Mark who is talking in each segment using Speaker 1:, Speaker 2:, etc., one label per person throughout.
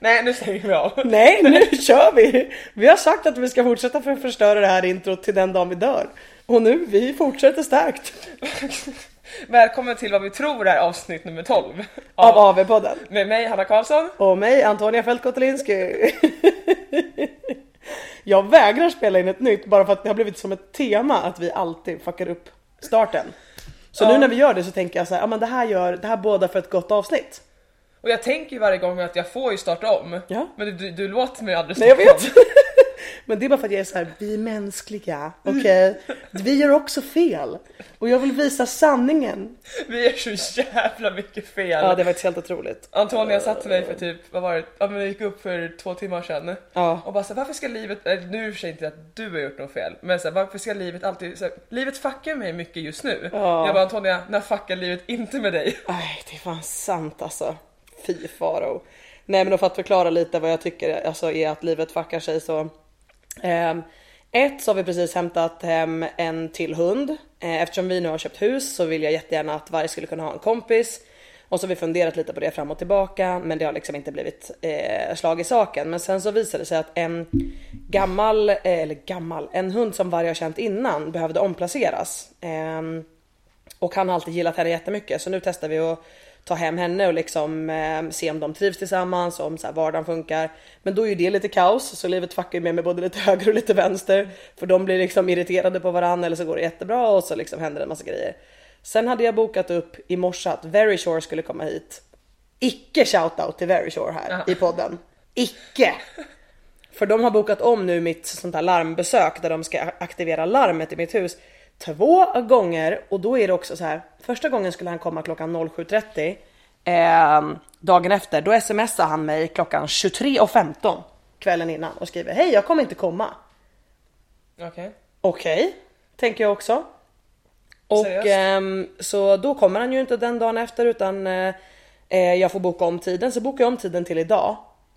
Speaker 1: Nej, nu säger vi av.
Speaker 2: Nej, nu kör vi! Vi har sagt att vi ska fortsätta för att förstöra det här introt till den dagen vi dör. Och nu, vi fortsätter starkt.
Speaker 1: Välkommen till vad vi tror är avsnitt nummer 12.
Speaker 2: Av AV-podden.
Speaker 1: Med mig Hanna Karlsson.
Speaker 2: Och mig, Antonia Fältkotelinski. Jag vägrar spela in ett nytt bara för att det har blivit som ett tema att vi alltid fuckar upp starten. Så
Speaker 1: Ja.
Speaker 2: nu när vi gör det så tänker jag så här, ja men det här gör, det här bådar för ett gott avsnitt.
Speaker 1: Och jag tänker ju varje gång att jag får ju starta om.
Speaker 2: Ja.
Speaker 1: Men du, du låter mig aldrig
Speaker 2: Nej jag
Speaker 1: starta
Speaker 2: vet!
Speaker 1: om.
Speaker 2: Men det är bara för att jag är så här, vi är mänskliga, okej? Vi gör också fel. Och jag vill visa sanningen.
Speaker 1: Vi är så jävla mycket fel.
Speaker 2: Ja det var faktiskt helt otroligt.
Speaker 1: Antonia sa till mig för typ, vad var det? Ja men jag gick upp för två timmar sedan.
Speaker 2: Ja.
Speaker 1: Och bara så här, varför ska livet, äh, nu för sig inte att du har gjort något fel, men så här, varför ska livet alltid, så här, livet fuckar mig mycket just nu.
Speaker 2: Ja.
Speaker 1: Jag bara Antonia, när fuckar livet inte med dig?
Speaker 2: Nej det är fan sant alltså. Fy faro. Nej men då för att förklara lite vad jag tycker alltså, är att livet fuckar sig så. Eh, ett så har vi precis hämtat hem en till hund. Eh, eftersom vi nu har köpt hus så vill jag jättegärna att varje skulle kunna ha en kompis. Och så har vi funderat lite på det fram och tillbaka men det har liksom inte blivit eh, slag i saken. Men sen så visade det sig att en gammal, eh, eller gammal, en hund som varje har känt innan behövde omplaceras. Eh, och han har alltid gillat henne jättemycket så nu testar vi att ta hem henne och liksom eh, se om de trivs tillsammans, om så här, vardagen funkar. Men då är ju det lite kaos så livet fuckar ju med mig både lite höger och lite vänster. För de blir liksom irriterade på varandra eller så går det jättebra och så liksom händer det en massa grejer. Sen hade jag bokat upp i morse att Very Shore skulle komma hit. Icke shoutout till Very Shore här i podden. Icke! För de har bokat om nu mitt sånt här larmbesök där de ska aktivera larmet i mitt hus två gånger och då är det också så här. Första gången skulle han komma klockan 07.30 eh, dagen efter. Då smsar han mig klockan 23.15 kvällen innan och skriver hej jag kommer inte komma.
Speaker 1: Okej.
Speaker 2: Okej, tänker jag också. Och ehm, så då kommer han ju inte den dagen efter utan eh, eh, jag får boka om tiden. Så bokar jag om tiden till idag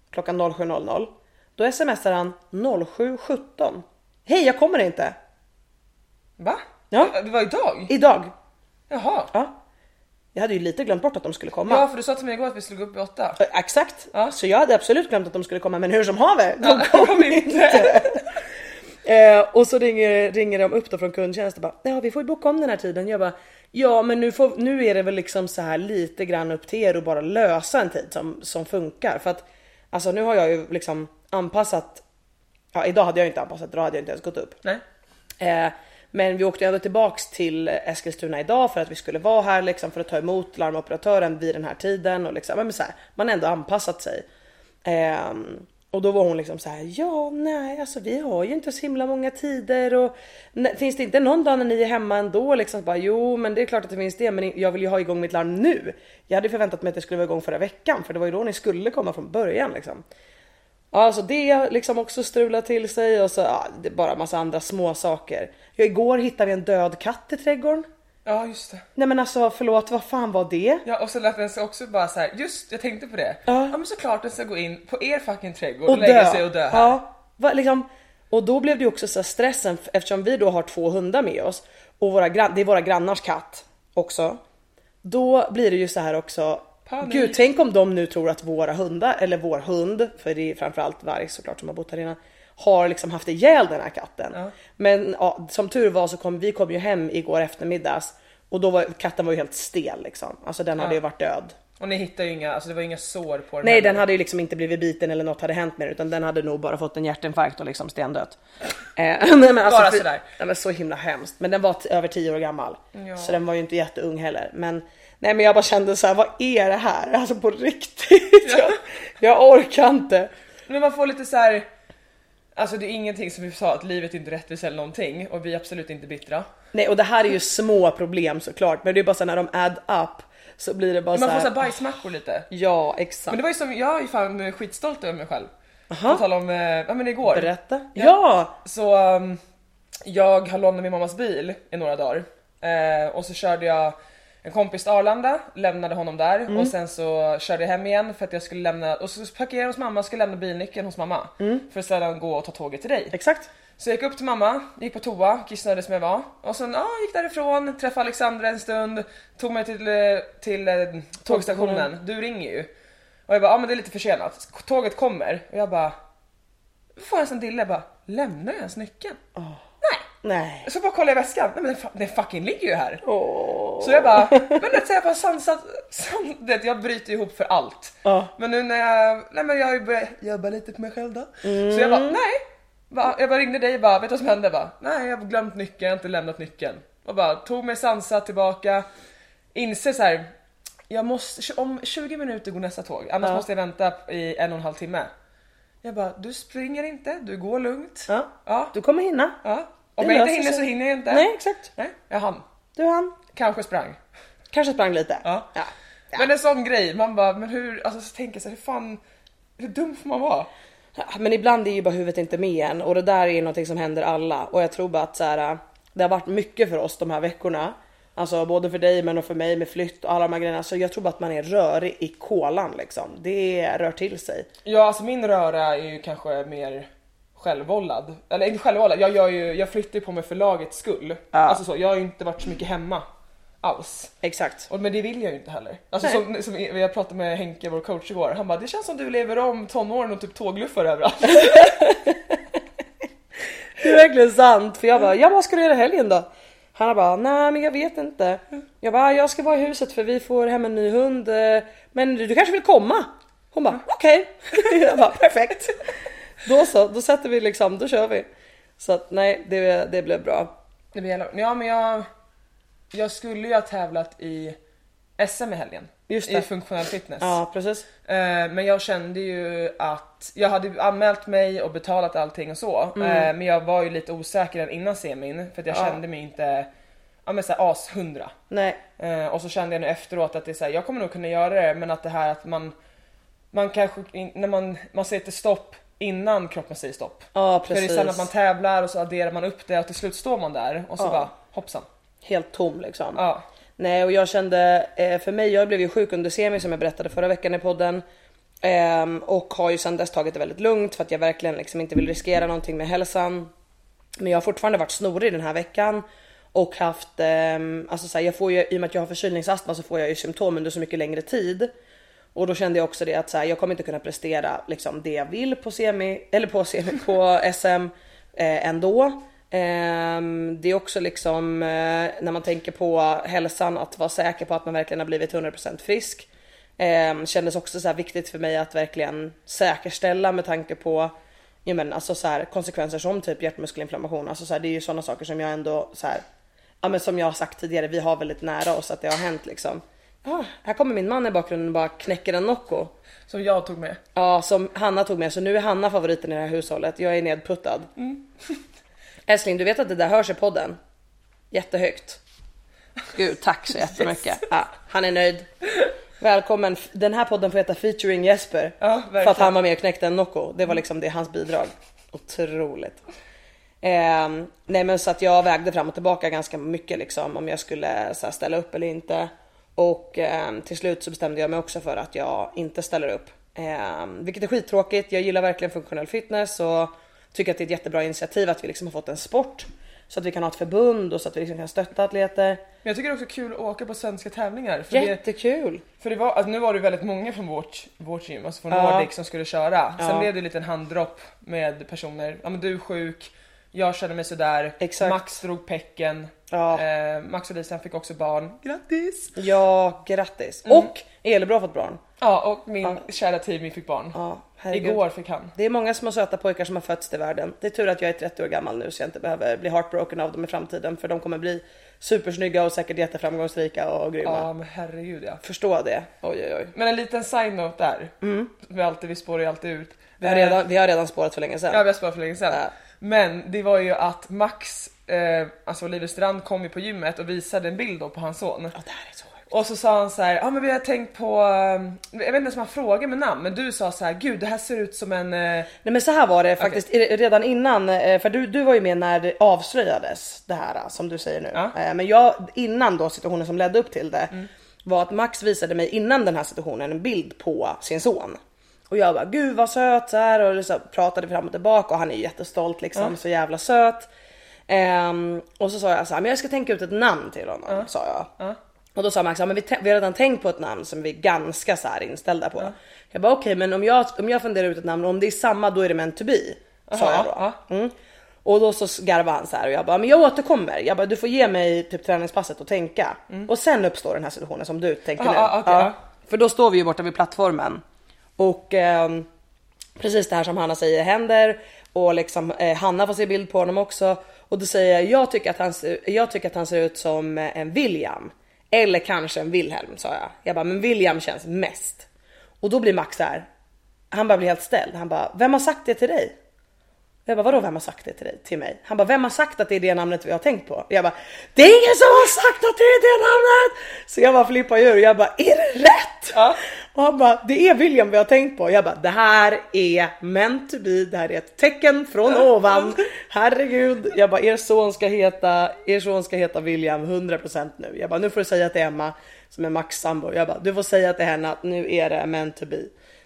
Speaker 2: klockan 07.00. Då smsar han 07.17. Hej jag kommer inte.
Speaker 1: Va?
Speaker 2: Ja.
Speaker 1: Det- var idag?
Speaker 2: Idag.
Speaker 1: Jaha.
Speaker 2: Ja. Jag hade ju lite glömt bort att de skulle komma.
Speaker 1: Ja för du sa till mig igår att vi skulle gå upp i åtta.
Speaker 2: Exakt,
Speaker 1: Ja.
Speaker 2: så jag hade absolut glömt att de skulle komma men hur som haver, de
Speaker 1: Ja,
Speaker 2: kom inte. eh, och så ringer, ringer de upp då från kundtjänst och bara ja vi får ju boka om den här tiden. Jag bara ja men nu, får, nu är det väl liksom så här lite grann upp till er att bara lösa en tid som, som funkar. För att alltså nu har jag ju liksom anpassat, ja idag hade jag inte anpassat, då hade jag inte ens gått upp.
Speaker 1: Nej.
Speaker 2: Eh, men vi åkte ändå tillbaks till Eskilstuna idag för att vi skulle vara här liksom för att ta emot larmoperatören vid den här tiden och liksom, men så här, man har ändå anpassat sig. Um, och då var hon liksom så här, ja nej alltså vi har ju inte så himla många tider och nej, finns det inte någon dag när ni är hemma ändå liksom? Bara, jo men det är klart att det finns det men jag vill ju ha igång mitt larm nu. Jag hade förväntat mig att det skulle vara igång förra veckan för det var ju då ni skulle komma från början liksom. Ja, så det liksom också strular till sig och så ja, det är bara massa andra små saker. Ja, igår hittade vi en död katt i trädgården.
Speaker 1: Ja just det.
Speaker 2: Nej men alltså förlåt, vad fan var det?
Speaker 1: Ja och så lät den sig också bara så här. just jag tänkte på det.
Speaker 2: Ja.
Speaker 1: Ja, men såklart den ska gå in på er fucking trädgård och,
Speaker 2: Och
Speaker 1: lägga
Speaker 2: dö.
Speaker 1: sig och dö här.
Speaker 2: Ja, va, liksom, och då blev det också så här stressen eftersom vi då har två hundar med oss och våra det är våra grannars katt också. Då blir det ju så här också.
Speaker 1: Panik.
Speaker 2: Gud, tänk om de nu tror att våra hundar, eller vår hund, för det är framförallt varg såklart som har bott här innan, har liksom haft ihjäl den här katten. Men ja, som tur var så kom vi kom ju hem igår eftermiddags och då var katten var ju helt stel liksom. Alltså den hade ju varit död.
Speaker 1: Och ni hittar ju inga, alltså det var inga sår på den
Speaker 2: Nej den hade ju liksom inte blivit biten eller något hade hänt med den utan den hade nog bara fått en hjärtinfarkt och liksom stendött. Eh, men alltså,
Speaker 1: Bara
Speaker 2: för-
Speaker 1: sådär.
Speaker 2: Nej, men så himla hemskt. Men den var över 10 år gammal. Så den var ju inte jätteung heller. Men nej men jag bara kände så här, vad är det här? Alltså på riktigt. jag, jag orkar inte.
Speaker 1: Men man får lite så här. Alltså det är ingenting som vi sa att livet är inte rättvist eller någonting och vi är absolut inte bittra.
Speaker 2: Nej och det här är ju små problem såklart. Men det är bara så när de add up så blir det bara
Speaker 1: Man
Speaker 2: så
Speaker 1: får
Speaker 2: här.
Speaker 1: så här bajsmackor lite.
Speaker 2: Ja exakt.
Speaker 1: Men det var ju som, jag är ju fan skitstolt över mig själv. På tal om, eh, ja men igår.
Speaker 2: Berätta. Ja.
Speaker 1: Så um, jag har lånat min mammas bil i några dagar. Eh, och så körde jag en kompis till Arlanda, lämnade honom där
Speaker 2: Mm.
Speaker 1: och sen så körde jag hem igen för att jag skulle lämna, och så parkerade jag hos mamma och skulle lämna bilnyckeln hos mamma.
Speaker 2: Mm.
Speaker 1: För att sedan gå och ta tåget till dig.
Speaker 2: Exakt.
Speaker 1: Så jag gick upp till mamma, gick på toa, kissnödig som jag var. Och sen ja, gick därifrån, träffade Alexandra en stund, tog mig till, till eh, tågstationen. Du ringer ju. Och jag bara, ja men det är lite försenat. Tåget kommer. Och jag bara, får jag en sån dille, jag bara, lämnar jag ens nyckeln?
Speaker 2: Nej.
Speaker 1: Så bara kollar jag väskan, nej men den, fucking ligger ju här.
Speaker 2: Åh.
Speaker 1: Så jag bara, men det så jag bara sansat, san, det, jag bryter ihop för allt.
Speaker 2: Ja.
Speaker 1: Men nu när jag, nej men jag har ju börjat jobba lite på mig själv då. Så jag bara, nej. Va? Jag bara ringde dig och bara, vet du vad som hände? Jag Bara, nej jag har glömt nyckeln, jag har inte lämnat nyckeln. Och bara tog mig sansat tillbaka, inser så här. Jag måste, om 20 minuter går nästa tåg, annars måste jag vänta i en och en halv timme. Jag bara, du springer inte, du går lugnt.
Speaker 2: Ja.
Speaker 1: Ja.
Speaker 2: Du kommer hinna.
Speaker 1: ja. Om jag inte hinner
Speaker 2: sig.
Speaker 1: så hinner jag inte.
Speaker 2: Nej exakt.
Speaker 1: Nej, jag hann.
Speaker 2: Du hann.
Speaker 1: Kanske sprang.
Speaker 2: Kanske sprang lite.
Speaker 1: Ja.
Speaker 2: ja.
Speaker 1: Men en sån grej, man bara, men hur, alltså så tänker jag så här, hur fan, hur dum får man vara?
Speaker 2: Ja, Men ibland är ju bara huvudet inte med en och det där är ju någonting som händer alla och jag tror bara att så här, det har varit mycket för oss de här veckorna. Alltså både för dig men och för mig med flytt och alla de här grejerna. Så jag tror bara att man är rörig i kolan liksom. Det rör till sig.
Speaker 1: Ja, alltså min röra är ju kanske mer självvållad. Eller inte självvållad, jag, gör ju, jag flyttar ju på mig för lagets skull. Alltså så, jag har ju inte varit så mycket hemma alls.
Speaker 2: Exakt.
Speaker 1: Och, men det vill jag ju inte heller. Alltså som, som jag pratade med Henke, vår coach igår, han bara det känns som du lever om tonåren och typ tågluffar överallt.
Speaker 2: Det är verkligen sant. För jag bara, ja vad ska du göra helgen då? Han bara, nej men jag vet inte. Jag bara, jag ska vara i huset för vi får hem en ny hund. eh, Men du, du kanske vill komma? Hon bara, okej. jag bara, perfekt. Då så, då sätter vi liksom, då kör vi. Så att nej, det, det blev bra.
Speaker 1: Det blir jävla... Ja men jag, jag skulle ju ha tävlat i SM i helgen.
Speaker 2: Just
Speaker 1: I
Speaker 2: det.
Speaker 1: funktionell fitness.
Speaker 2: Ja precis.
Speaker 1: Eh, Men jag kände ju att jag hade anmält mig och betalat allting och så.
Speaker 2: Mm.
Speaker 1: Eh, Men jag var ju lite osäker innan semin för att jag kände mig inte ja, men så här, as hundra.
Speaker 2: Nej,
Speaker 1: Eh, Och så kände jag nu efteråt att det är så här, jag kommer nog kunna göra det men att det här att man man kanske när man, man sätter stopp innan kroppen säger stopp.
Speaker 2: ja
Speaker 1: För det är
Speaker 2: precis.
Speaker 1: sen att man tävlar och så adderar man upp det och till slut står man där och så
Speaker 2: Ja.
Speaker 1: bara hoppsan.
Speaker 2: Helt tom liksom.
Speaker 1: Ja.
Speaker 2: Nej och jag kände, eh, för mig, jag blev ju sjuk under semi som jag berättade förra veckan i podden. Ehm, och har ju sedan dess tagit det väldigt lugnt för att jag verkligen liksom inte vill riskera någonting med hälsan. Men jag har fortfarande varit snorig den här veckan. Och haft, ehm, alltså så här, jag får ju, i och med att jag har förkylningsastma så får jag ju symptom under så mycket längre tid. Och då kände jag också det att så här, jag kommer inte kunna prestera liksom det jag vill på semi, eller på semi, på SM eh, ändå. Eh, det är också liksom eh, när man tänker på hälsan att vara säker på att man verkligen har blivit 100% frisk. Eh, kändes också så här viktigt för mig att verkligen säkerställa med tanke på ja, men, alltså så här, konsekvenser som typ hjärtmuskelinflammation. Alltså så här, det är ju sådana saker som jag ändå så här, ja, men som jag har sagt tidigare, vi har väldigt nära oss att det har hänt liksom. Ah, här kommer min man i bakgrunden och bara knäcker en Nocco.
Speaker 1: Som jag tog med.
Speaker 2: Ja, som Hanna tog med. Så nu är Hanna favoriten i det här hushållet. Jag är nedputtad. Älskling, du vet att det där hörs i podden? Jättehögt. Gud, tack så jättemycket. Ja, han är nöjd. Välkommen. Den här podden får heta featuring Jesper.
Speaker 1: Ja,
Speaker 2: för att han var med och knäckte en Nocco. Det var liksom det hans bidrag. Otroligt. Ehm, nej men så att jag vägde fram och tillbaka ganska mycket liksom om jag skulle så här, ställa upp eller inte. Och ehm, till slut så bestämde jag mig också för att jag inte ställer upp. Ehm, vilket är skittråkigt. Jag gillar verkligen funktionell fitness och tycker att det är ett jättebra initiativ att vi liksom har fått en sport Så att vi kan ha ett förbund och så att vi liksom kan stötta atleter.
Speaker 1: Men jag tycker det är också kul att åka på svenska tävlingar. För, det,
Speaker 2: Jättekul!
Speaker 1: för det var, alltså nu var det väldigt många från vårt, vårt gym, alltså från
Speaker 2: Ja.
Speaker 1: Nordic som skulle köra. Sen
Speaker 2: Ja.
Speaker 1: blev det en liten handdropp med personer, ja men du är sjuk, jag känner mig sådär,
Speaker 2: Exakt.
Speaker 1: Max drog pecken,
Speaker 2: Ja.
Speaker 1: eh, Max och Lisa fick också barn. Grattis!
Speaker 2: Ja, grattis!
Speaker 1: Mm.
Speaker 2: Och Elebro har fått barn.
Speaker 1: Ja och min kära Timmy fick barn.
Speaker 2: Ja, herregud.
Speaker 1: Igår fick han.
Speaker 2: Det är många små söta pojkar som har fötts till världen. Det är tur att jag är 30 år gammal nu så jag inte behöver bli heartbroken av dem i framtiden för de kommer bli supersnygga och säkert jätteframgångsrika och grymma.
Speaker 1: Ja men herregud ja.
Speaker 2: Förstå det. Oj oj oj.
Speaker 1: Men en liten side-note där. Vi, alltid, vi spårar ju alltid ut.
Speaker 2: Vi har,
Speaker 1: Eh,
Speaker 2: redan, vi har redan spårat för länge sedan.
Speaker 1: Ja vi har sparat för länge sedan.
Speaker 2: Ja.
Speaker 1: Men det var ju att Max, eh, alltså Oliver Strand kom ju på gymmet och visade en bild då på hans son.
Speaker 2: Ja, det här är så sjukt.
Speaker 1: Och så sa han så här, ja ah, men vi har tänkt på, eh, jag vet inte ens om han frågade med namn men du sa så här, gud det här ser ut som en... Eh,
Speaker 2: Nej men så här var det faktiskt i- redan innan, eh, för du, du var ju med när det avslöjades det här eh, som du säger nu.
Speaker 1: Ja.
Speaker 2: Men jag, innan då situationen som ledde upp till det var att Max visade mig innan den här situationen en bild på sin son. Och jag bara gud vad söt så här och så pratade fram och tillbaka och han är jättestolt liksom, så jävla söt. Ehm, och så sa jag så här, men jag ska tänka ut ett namn till honom sa jag. Och då sa Max, ja, men vi, vi har redan tänkt på ett namn som vi är ganska så här inställda på. Jag bara okej men om jag, om jag funderar ut ett namn och om det är samma då är det meant to be. Sa jag då.
Speaker 1: ja.
Speaker 2: Mm. Och då så garvade han så här och jag bara, men jag återkommer. Jag bara, du får ge mig typ träningspasset och tänka. Och sen uppstår den här situationen som du tänker
Speaker 1: Ja,
Speaker 2: nu.
Speaker 1: ja, ja.
Speaker 2: För då står vi ju borta vid plattformen. Och ehm, precis det här som Hanna säger händer. Och liksom eh, Hanna får se bild på honom också. Och då säger jag, jag tycker att han ser, jag tycker att han ser ut som eh, en William. Eller kanske en Wilhelm sa jag. Jag bara, men William känns mest. Och då blir Max så här. Han bara blir helt ställd. Han bara, vem har sagt det till dig? Jag bara vadå vem har sagt det till dig? Till mig? Han bara vem har sagt att det är det namnet vi har tänkt på? Jag bara det är ingen som har sagt att det är det namnet! Så jag bara flippar ur jag bara är det rätt?
Speaker 1: Ja.
Speaker 2: Och han bara det är William vi har tänkt på. Jag bara det här är meant to be, det här är ett tecken från ovan. Herregud, jag bara er son ska heta, er son ska heta William 100% nu. Jag bara nu får du säga till Emma som är Max sambo. Jag bara du får säga till henne att nu är det meant to be.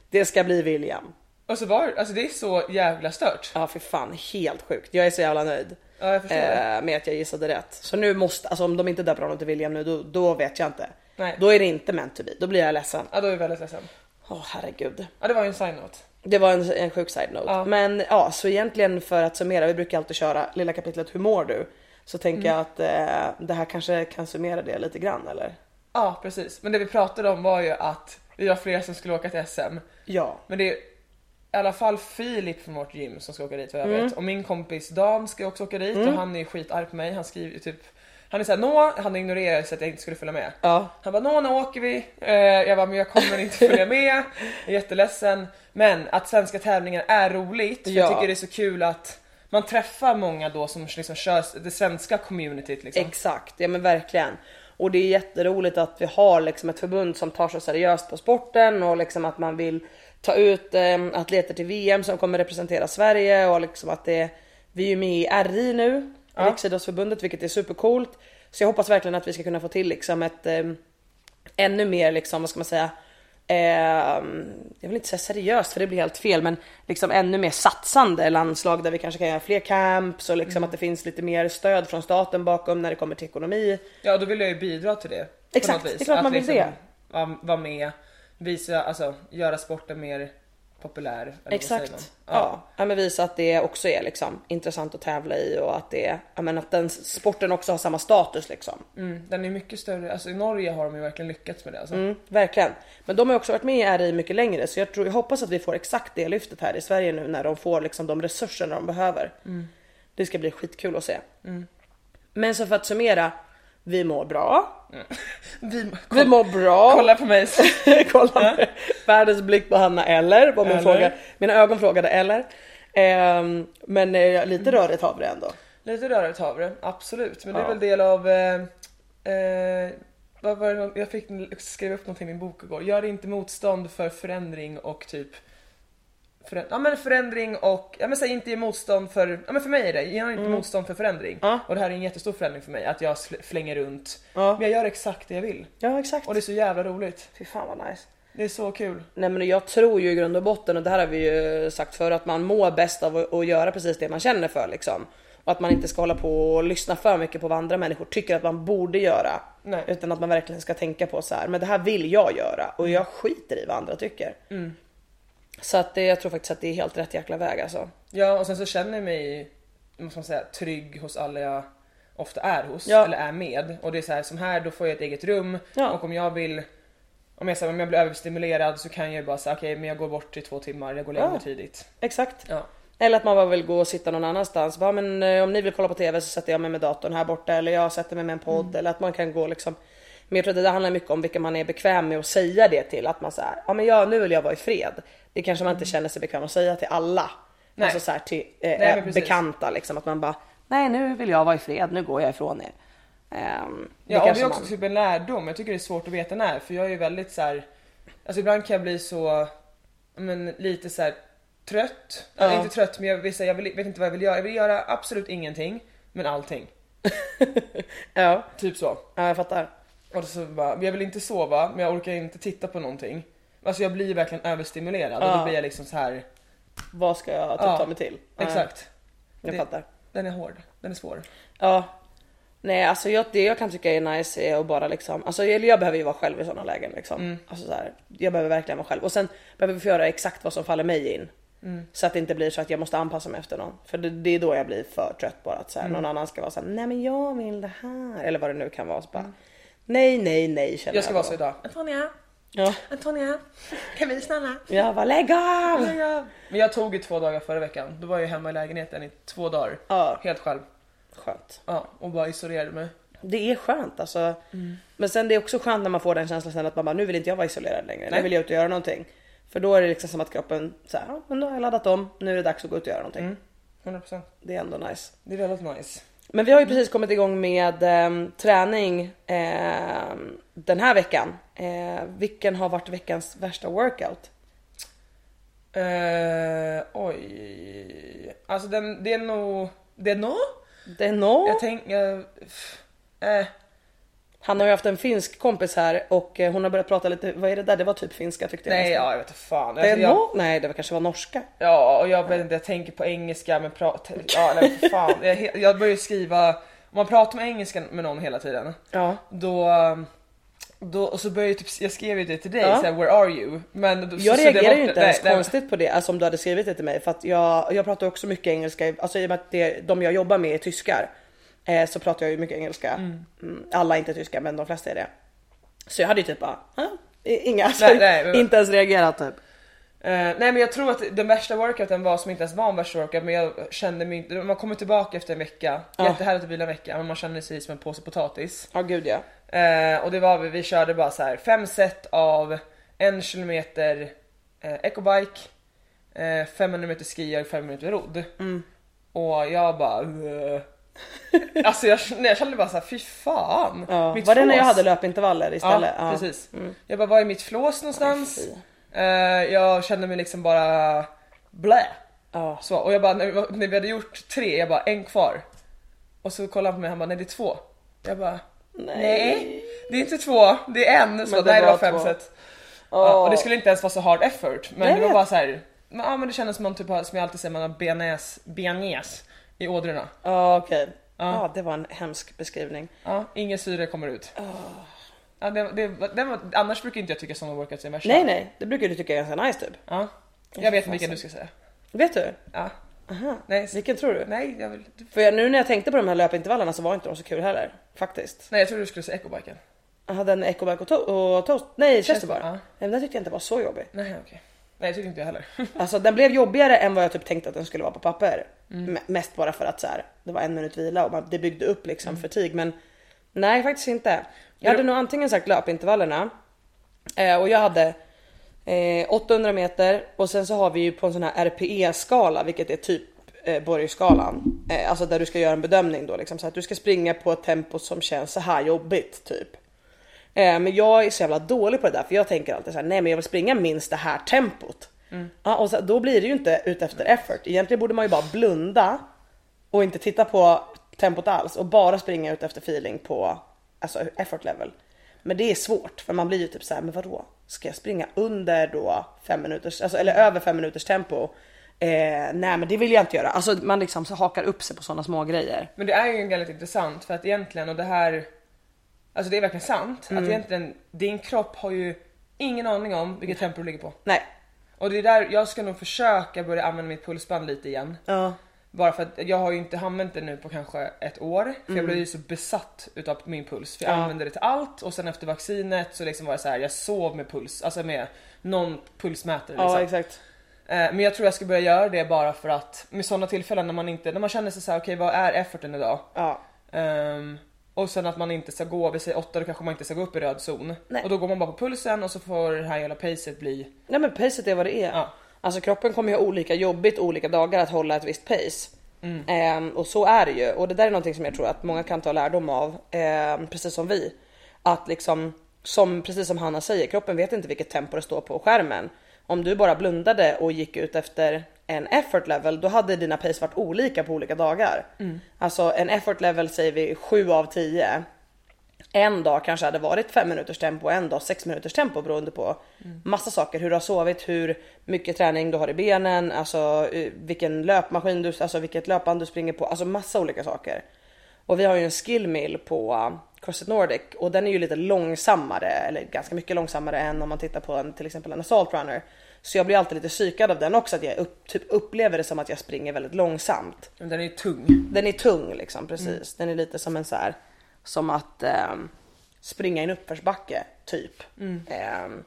Speaker 2: Det ska bli William.
Speaker 1: och så var alltså det är så jävla stört.
Speaker 2: Ja för fan, helt sjukt. Jag är så jävla nöjd.
Speaker 1: Ja, jag förstår
Speaker 2: eh, med att jag gissade rätt. Så nu måste, alltså om de inte döper honom till William nu då, då vet jag inte.
Speaker 1: Nej.
Speaker 2: Då är det inte meant to be, då blir jag ledsen.
Speaker 1: Ja då är jag väldigt ledsen.
Speaker 2: Åh herregud.
Speaker 1: Ja det var ju en side-note.
Speaker 2: Det var en, en sjuk side-note.
Speaker 1: Ja.
Speaker 2: Men ja, så egentligen för att summera, vi brukar alltid köra lilla kapitlet hur mår du? Så tänker jag att eh, det här kanske kan summera det lite grann eller?
Speaker 1: Ja precis, men det vi pratade om var ju att vi var flera som skulle åka till SM.
Speaker 2: Ja.
Speaker 1: Men det är i alla fall Filip från vårt gym som ska åka dit vad jag vet. Och min kompis Dan ska också åka dit och han är skitarg på mig. Han skriver ju typ han är såhär nå, han ignorerar så att jag inte skulle följa med.
Speaker 2: Ja.
Speaker 1: Han bara nå nu åker vi. Eh, jag bara men jag kommer inte följa med. Jag är jätteledsen. Men att svenska tävlingar är roligt. För
Speaker 2: Ja.
Speaker 1: Jag tycker det är så kul att man träffar många då som liksom kör det svenska communityt liksom.
Speaker 2: Exakt, ja men verkligen. Och det är jätteroligt att vi har liksom ett förbund som tar så seriöst på sporten och liksom att man vill ta ut eh, atleter till VM som kommer representera Sverige och liksom att det vi är ju med i RI nu, Riksidrottsförbundet, vilket är supercoolt. Så jag hoppas verkligen att vi ska kunna få till liksom ett eh, ännu mer liksom, vad ska man säga, eh, jag vill inte säga seriöst för det blir helt fel men liksom ännu mer satsande landslag där vi kanske kan göra fler camps och liksom att det finns lite mer stöd från staten bakom när det kommer till ekonomi.
Speaker 1: Ja då vill jag ju bidra till det.
Speaker 2: Exakt, det är klart
Speaker 1: Att
Speaker 2: man vill
Speaker 1: liksom
Speaker 2: det.
Speaker 1: Vara med, visa, alltså göra sporten mer populär.
Speaker 2: Exakt. Ja. ja, men visa att det också är liksom intressant att tävla i och att det, ja men att den sporten också har samma status liksom.
Speaker 1: Mm, den är mycket större, alltså i Norge har de ju verkligen lyckats med det alltså.
Speaker 2: Mm, verkligen. Men de har också varit med i RI mycket längre så jag, tror, jag hoppas att vi får exakt det lyftet här i Sverige nu när de får liksom de resurserna de behöver. Det ska bli skitkul att se. Men så för att summera, vi mår bra.
Speaker 1: Vi,
Speaker 2: Vi mår bra.
Speaker 1: kolla på mig.
Speaker 2: Kolla. Världens blick på Hanna eller vad min
Speaker 1: Eller.
Speaker 2: fråga, mina ögon frågade eller. Ehm, men eh, lite rörigt havre ändå.
Speaker 1: Lite rörigt havre, absolut. Men det är
Speaker 2: Ja.
Speaker 1: väl del av... Eh, eh, vad var det, jag fick skriva upp någonting i min bok igår. Gör inte motstånd för förändring och typ... Förä, ja men förändring och, ja men säg inte ge motstånd för, ja men för mig är det, gör inte motstånd för förändring.
Speaker 2: Ja.
Speaker 1: Och det här är en jättestor förändring för mig, att jag flänger runt.
Speaker 2: Ja.
Speaker 1: Men jag gör exakt det jag vill.
Speaker 2: Ja exakt.
Speaker 1: Och det är så jävla roligt.
Speaker 2: Fy fan vad nice.
Speaker 1: Det är så kul.
Speaker 2: Nej men jag tror ju i grund och botten och det här har vi ju sagt för att man mår bäst av att, att göra precis det man känner för liksom. Och att man inte ska hålla på och lyssna för mycket på vad andra människor tycker att man borde göra.
Speaker 1: Nej.
Speaker 2: Utan att man verkligen ska tänka på så här, men det här vill jag göra och jag skiter i vad andra tycker. Så att det, jag tror faktiskt att det är helt rätt jäkla väg alltså.
Speaker 1: Ja och sen så känner jag mig, måste man säga, trygg hos alla jag ofta är hos
Speaker 2: Ja.
Speaker 1: eller är med. Och det är så här, som här då får jag ett eget rum
Speaker 2: Ja.
Speaker 1: och om jag vill om jag, säger, om jag blir överstimulerad så kan jag ju bara säga okej men jag går bort i två timmar, jag går längre
Speaker 2: Ja.
Speaker 1: tidigt.
Speaker 2: Exakt. Eller att man bara vill gå och sitta någon annanstans. Bara, men eh, om ni vill kolla på TV så sätter jag mig med datorn här borta eller jag sätter mig med en podd eller att man kan gå liksom. Men jag tror att det handlar mycket om vilka man är bekväm med att säga det till. Att man säger, ja men jag, nu vill jag vara i fred. Det kanske man inte känner sig bekväm att säga till alla.
Speaker 1: Nej.
Speaker 2: Alltså så här, till eh,
Speaker 1: Nej,
Speaker 2: eh, bekanta liksom. Att man bara, nej nu vill jag vara i fred, nu går jag ifrån er. Ehm,
Speaker 1: Ja, och det är också
Speaker 2: man-
Speaker 1: typ en lärdom. Jag tycker det är svårt att veta när för jag är ju väldigt så här. Alltså ibland kan jag bli så, men lite så här trött.
Speaker 2: Ja.
Speaker 1: Inte trött men jag, vill säga, jag vill, vet inte vad jag vill göra. Jag vill göra absolut ingenting men allting.
Speaker 2: ja,
Speaker 1: Typ så.
Speaker 2: ja, jag fattar.
Speaker 1: Och så bara, jag vill inte sova men jag orkar inte titta på någonting. Alltså jag blir verkligen överstimulerad och då blir jag liksom så här.
Speaker 2: Vad ska jag typ
Speaker 1: Ja,
Speaker 2: ta mig till? Ja,
Speaker 1: Exakt.
Speaker 2: jag
Speaker 1: Det-
Speaker 2: fattar.
Speaker 1: Den är hård, den är svår.
Speaker 2: Ja. Nej alltså jag, det jag kan tycka är nice är att bara liksom, alltså eller jag behöver ju vara själv i sådana lägen liksom.
Speaker 1: Mm.
Speaker 2: Alltså så här, jag behöver verkligen vara själv och sen behöver vi få göra exakt vad som faller mig in.
Speaker 1: Mm.
Speaker 2: Så att det inte blir så att jag måste anpassa mig efter någon. För det, det är då jag blir för trött bara att så här,
Speaker 1: Mm.
Speaker 2: någon annan ska vara så här, nej men jag vill det här. Eller vad det nu kan vara. Så bara, Nej nej nej känner
Speaker 1: Mm. Jag ska vara så idag. Antonia,
Speaker 2: Ja.
Speaker 1: Antonia, kan vi snälla?
Speaker 2: Jag bara lägg av!
Speaker 1: Men jag tog ju två dagar förra veckan. Då var jag hemma i lägenheten i två dagar.
Speaker 2: Ja.
Speaker 1: Helt själv.
Speaker 2: Skönt.
Speaker 1: Ja, och bara isolerade mig.
Speaker 2: Det är skönt alltså.
Speaker 1: Mm.
Speaker 2: Men sen det är också skönt när man får den känslan sen att man bara nu vill inte jag vara isolerad längre. Nu
Speaker 1: Nej.
Speaker 2: vill jag ut och göra någonting. För då är det liksom som att kroppen säger ja men då har jag laddat om. Nu är det dags att gå ut och göra någonting.
Speaker 1: 100%.
Speaker 2: Det är ändå nice.
Speaker 1: Det är väldigt nice.
Speaker 2: Men vi har ju precis kommit igång med ehm, träning ehm, den här veckan. Eh, vilken har varit veckans värsta workout?
Speaker 1: Eh, oj. Alltså den, det är nog... Det är nog?
Speaker 2: Det är nog.
Speaker 1: Jag tänker... Eh,
Speaker 2: Han har ju haft en finsk kompis här och eh, hon har börjat prata lite, vad är det där? Det var typ finska tyckte jag
Speaker 1: nej,
Speaker 2: nästan.
Speaker 1: ja, jag vet inte fan.
Speaker 2: Det är
Speaker 1: Alltså, jag?
Speaker 2: Nej det var kanske var norska.
Speaker 1: ja, och jag vet inte, jag tänker på engelska men pratar... Ja, nej, för fan. Jag, jag börjar skriva... Om man pratar med engelska med någon hela tiden,
Speaker 2: Ja.
Speaker 1: då... Då, och så började jag typ, jag skrev ju det till dig,
Speaker 2: Ja.
Speaker 1: såhär, where are you? Men då,
Speaker 2: Jag
Speaker 1: så, så
Speaker 2: reagerar
Speaker 1: var-
Speaker 2: ju inte
Speaker 1: nej,
Speaker 2: ens
Speaker 1: nej,
Speaker 2: konstigt på det, alltså om du hade skrivit det till mig. För att jag, jag pratar också mycket engelska, alltså i och med att det, de jag jobbar med är tyskar. Eh, så pratar jag ju mycket engelska. Mm, alla är inte tyska men de flesta är det. Så jag hade ju typ bara, "Ah, inga, alltså,
Speaker 1: Nej, nej, men-
Speaker 2: inte ens reagerat typ.
Speaker 1: Eh, nej men jag tror att den värsta workouten var som inte ens var en värsta workout men jag kände mig inte, man kommer tillbaka efter en vecka,
Speaker 2: Ja.
Speaker 1: jättehärligt att vila en vecka men man känner sig som en påse potatis.
Speaker 2: Ja gud ja.
Speaker 1: Eh, och det var vi, vi körde bara så här fem set av en kilometer eh, ecobike, eh, 500 meter ski och 500 meter rodd.
Speaker 2: Mm.
Speaker 1: Och jag bara uh. Alltså jag, jag kände bara så här, fy fan.
Speaker 2: ja.
Speaker 1: mitt
Speaker 2: Var det när jag
Speaker 1: flås.
Speaker 2: hade löpintervaller istället?
Speaker 1: Ja, precis. Jag bara, var är mitt flås någonstans? Eh, jag kände mig liksom bara blä.
Speaker 2: Ja.
Speaker 1: Så, och jag bara, när vi, när vi hade gjort tre, jag bara en kvar. Och så kollade han på mig, han bara, nej det är två. Jag bara, nej, det är inte två, det är en. Så
Speaker 2: det
Speaker 1: nej det
Speaker 2: var
Speaker 1: var fem
Speaker 2: två.
Speaker 1: set.
Speaker 2: Ja,
Speaker 1: och det skulle inte ens vara så hard effort, men
Speaker 2: Jag
Speaker 1: det var
Speaker 2: vet.
Speaker 1: bara så här. Men, ja men det kändes som man typ har, som jag alltid säger, man har bearnaise i ådrorna.
Speaker 2: Ja okej. Ja det var en hemsk beskrivning.
Speaker 1: Ja, ingen syre kommer ut. Ja, det, det, det var, annars brukar inte jag tycka sådana workouts är värsta.
Speaker 2: Nej nej, det brukar du tycka är ganska nice typ.
Speaker 1: Ja. Jag vet vilken du ska säga.
Speaker 2: Vet du?
Speaker 1: Ja.
Speaker 2: Aha.
Speaker 1: Nej,
Speaker 2: Vilken tror du?
Speaker 1: nej, jag vill...
Speaker 2: För jag, nu när jag tänkte på de här löpintervallerna så var inte de så kul heller. Faktiskt.
Speaker 1: Nej, jag trodde du skulle säga ecobiken.
Speaker 2: Jag hade en ecobike och, to- och toast. Nej, chesterbar.
Speaker 1: ja.
Speaker 2: Nej, men den tyckte jag inte var så jobbig.
Speaker 1: Nej, okej. Nej, det tyckte inte jag heller.
Speaker 2: Alltså den blev jobbigare än vad jag typ tänkte att den skulle vara på papper.
Speaker 1: Mm.
Speaker 2: Mest bara för att så här, det var en minut vila och man, det byggde upp liksom
Speaker 1: Mm.
Speaker 2: fatig. Men nej faktiskt inte. Jag hade nog antingen sagt löpintervallerna eh, och jag hade eh, 800 meter och sen så har vi ju på en sån här RPE-skala vilket är typ eh, Borgskalan. Eh, alltså där du ska göra en bedömning då liksom så att du ska springa på ett tempo som känns så här jobbigt typ. Eh, men jag är så jävla dålig på det där för jag tänker alltid så här, nej men jag vill springa minst det här tempot. Ja, och så, då blir det ju inte ut efter effort. Egentligen borde man ju bara blunda och inte titta på tempot alls och bara springa ut efter feeling på alltså effort level. Men det är svårt för man blir ju typ så här, men vadå? Ska jag springa under då fem minuters, alltså, eller över fem minuters tempo? Eh, nej men det vill jag inte göra. Alltså man liksom så hakar upp sig på sådana små grejer.
Speaker 1: Men det är ju väldigt intressant för att egentligen och det här Alltså det är verkligen sant
Speaker 2: Mm.
Speaker 1: att egentligen din kropp har ju ingen aning om vilket tempo du ligger på.
Speaker 2: Nej.
Speaker 1: Och det är där jag ska nog försöka börja använda mitt pulsband lite igen.
Speaker 2: Ja.
Speaker 1: Bara för att jag har ju inte använt det nu på kanske ett år. För
Speaker 2: Mm.
Speaker 1: jag blev ju så besatt utav min puls. För jag använde det till allt och sen efter vaccinet så liksom var det så här, jag sov med puls, alltså med någon pulsmätare liksom.
Speaker 2: Ja exakt.
Speaker 1: Eh, Men jag tror jag ska börja göra det bara för att med sådana tillfällen när man inte, när man känner sig så här: okej vad är efforten idag?
Speaker 2: Ja.
Speaker 1: Ehm, och sen att man inte ska gå, vi säger 8 då kanske man inte ska gå upp i röd zon.
Speaker 2: Nej.
Speaker 1: Och då går man bara på pulsen och så får det här hela pacet bli
Speaker 2: Nej men pacet är vad det är.
Speaker 1: Ja.
Speaker 2: Alltså kroppen kommer ju ha olika jobbigt olika dagar att hålla ett visst pace. Ehm, och så är det ju och det där är någonting som jag tror att många kan ta lärdom av, ehm, precis som vi. Att liksom, som, precis som Hanna säger, kroppen vet inte vilket tempo det står på skärmen. Om du bara blundade och gick ut efter en effort level, då hade dina pace varit olika på olika dagar. Alltså en effort level säger vi 7 av 10 en dag kanske hade varit 5 minuters tempo, en dag 6 minuters tempo beroende på massa saker. Hur du har sovit, hur mycket träning du har i benen, alltså eh, vilken löpmaskin du, alltså vilket löpband du springer på, alltså massa olika saker. Och vi har ju en skill mill på uh, Crossfit Nordic och den är ju lite långsammare, eller ganska mycket långsammare än om man tittar på en, till exempel en assault runner. Så jag blir alltid lite psykad av den också, att jag upp, typ upplever det som att jag springer väldigt långsamt.
Speaker 1: Men den är tung.
Speaker 2: Den är tung liksom precis. Den är lite som en så här som att ehm, springa i en uppförsbacke typ. Ehm,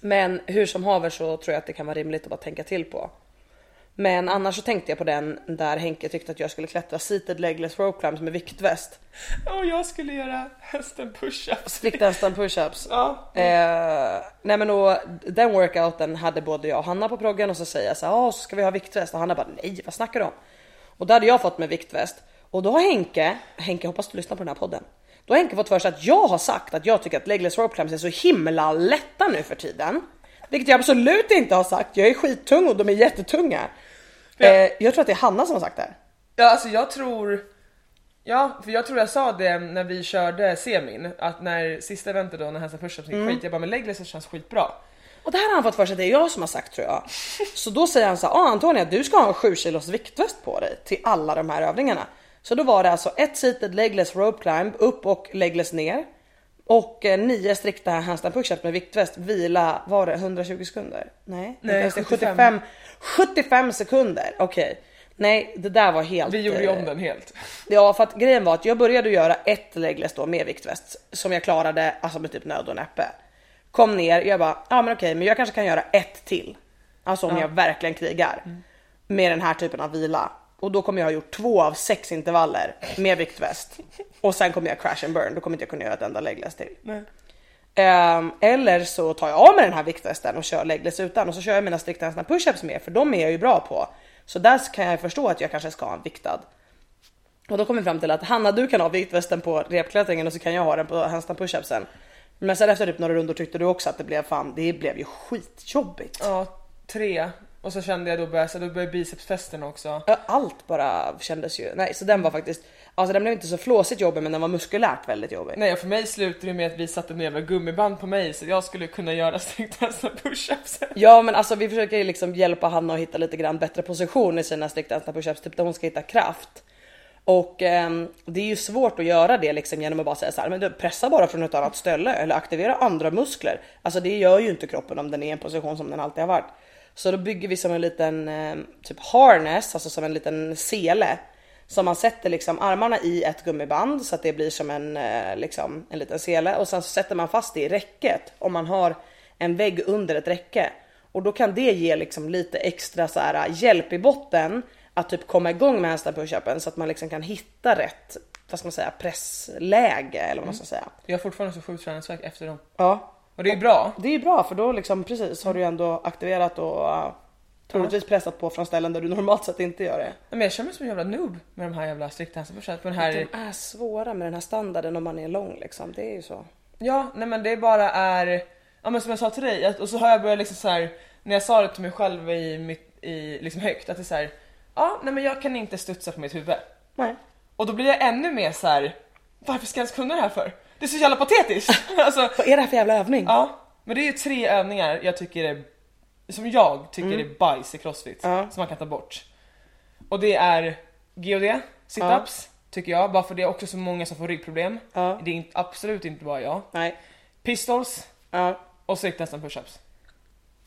Speaker 2: men hur som haver så tror jag att det kan vara rimligt att bara tänka till på. Men annars så tänkte jag på den där Henke tyckte att jag skulle klättra seated legless rope climbs med viktväst.
Speaker 1: Och jag skulle göra hästen push-ups.
Speaker 2: Strict handstand push-ups.
Speaker 1: Ja.
Speaker 2: Eh, nej men och den workouten hade både jag och Hanna på proggen och så säger jag så här, "Ja, så ska vi ha viktväst och Hanna bara nej vad snackar du om? Och då hade jag fått med viktväst och då har Henke, Henke hoppas du lyssnar på den här podden. Då har Henke fått för sig att jag har sagt att jag tycker att legless rope climbs är så himla lätta nu för tiden. Vilket jag absolut inte har sagt, jag är skittung och de är jättetunga. Eh, jag tror att det är Hanna som har sagt det.
Speaker 1: Ja alltså jag tror Ja, för jag tror jag sa det när vi körde semin, att när sista eventet då när hästen push-ups gick
Speaker 2: Mm.
Speaker 1: skit, jag bara men legless känns skitbra.
Speaker 2: Och det här har han fått för sig att det är jag som har sagt tror jag. Så då säger han så här, ah, Antonia du ska ha en 7 kilos viktväst på dig till alla de här övningarna. Så då var det alltså ett seated legless rope climb upp och legless ner. Och eh, nio strikta handstand push-ups med viktväst, vila, var det 120 sekunder? Nej,
Speaker 1: Nej,
Speaker 2: inte ens det,
Speaker 1: 75.
Speaker 2: 75, 75 sekunder, okej. Nej det där var helt...
Speaker 1: Vi gjorde ju
Speaker 2: eh,
Speaker 1: om den helt.
Speaker 2: Ja för att grejen var att jag började göra ett legless då med viktväst som jag klarade alltså med typ nöd och näppe. Kom ner, jag bara ja men okej men jag kanske kan göra ett till. Alltså om jag verkligen krigar. Med den här typen av vila. Och då kommer jag ha gjort två av sex intervaller med viktväst. Och sen kommer jag crash and burn, då kommer inte jag kunna göra ett enda legless till. Ehm, eller så tar jag av mig den här viktvästen och kör legless utan och så kör jag mina strikta push-ups med för de är jag ju bra på. Så där kan jag förstå att jag kanske ska ha en viktad. Och då kom vi fram till att Hanna du kan ha viktvästen på repklättringen och så kan jag ha den på handstand push-upsen. Men sen efter typ några rundor tyckte du också att det blev fan, det blev ju skitjobbigt.
Speaker 1: Ja, tre. Och så kände jag då började, så då började bicepsfesten också.
Speaker 2: Ja, Allt bara kändes ju, nej så den var faktiskt, alltså den blev inte så flåsigt jobbig men den var muskulärt väldigt jobbig.
Speaker 1: Nej och för mig slutade det med att vi satte ner med gummiband på mig så jag skulle kunna göra strikta push-ups.
Speaker 2: Ja men alltså vi försöker ju liksom hjälpa Hanna att hitta lite grann bättre position i sina strikta push-ups, typ där hon ska hitta kraft. Och ehm, det är ju svårt att göra det liksom genom att bara säga så här, men du pressa bara från ett annat ställe eller aktivera andra muskler. Alltså det gör ju inte kroppen om den är i en position som den alltid har varit. Så då bygger vi som en liten ehm, typ harness, alltså som en liten sele. Som man sätter liksom armarna i ett gummiband så att det blir som en, eh, liksom, en liten sele och sen så sätter man fast det i räcket om man har en vägg under ett räcke. Och då kan det ge liksom lite extra så här, hjälp i botten att typ komma igång med handstand push-upen så att man liksom kan hitta rätt vad ska man säga, pressläge eller vad man ska säga.
Speaker 1: Jag har fortfarande så sjukt träningsvärk efter dem.
Speaker 2: Ja,
Speaker 1: Och det är bra.
Speaker 2: det är ju bra för då liksom precis har du ju ändå aktiverat och uh, troligtvis pressat på från ställen där du normalt sett inte gör det.
Speaker 1: Men jag känner mig som en jävla noob med de här jävla strikta den här...
Speaker 2: De är svåra med den här standarden om man är lång liksom. Det är ju så.
Speaker 1: Ja, nej men det bara är... Ja men som jag sa till dig, och så har jag börjat liksom så här när jag sa det till mig själv i mitt, i, liksom högt, att det är så här, ja nej men jag kan inte studsa på mitt huvud.
Speaker 2: Nej.
Speaker 1: Och då blir jag ännu mer så här. varför ska jag ens kunna det här för? Det är så jävla patetiskt! alltså,
Speaker 2: Vad är det här för jävla övning?
Speaker 1: ja, men det är tre övningar jag tycker är som jag tycker är bajs i crossfit,
Speaker 2: Mm. Ja.
Speaker 1: som man kan ta bort. Och det är GOD, situps, tycker jag, bara för det är också så många som får ryggproblem.
Speaker 2: Ja.
Speaker 1: Det är absolut inte bara jag.
Speaker 2: Nej.
Speaker 1: Pistols
Speaker 2: Ja.
Speaker 1: och styrketestan pushups.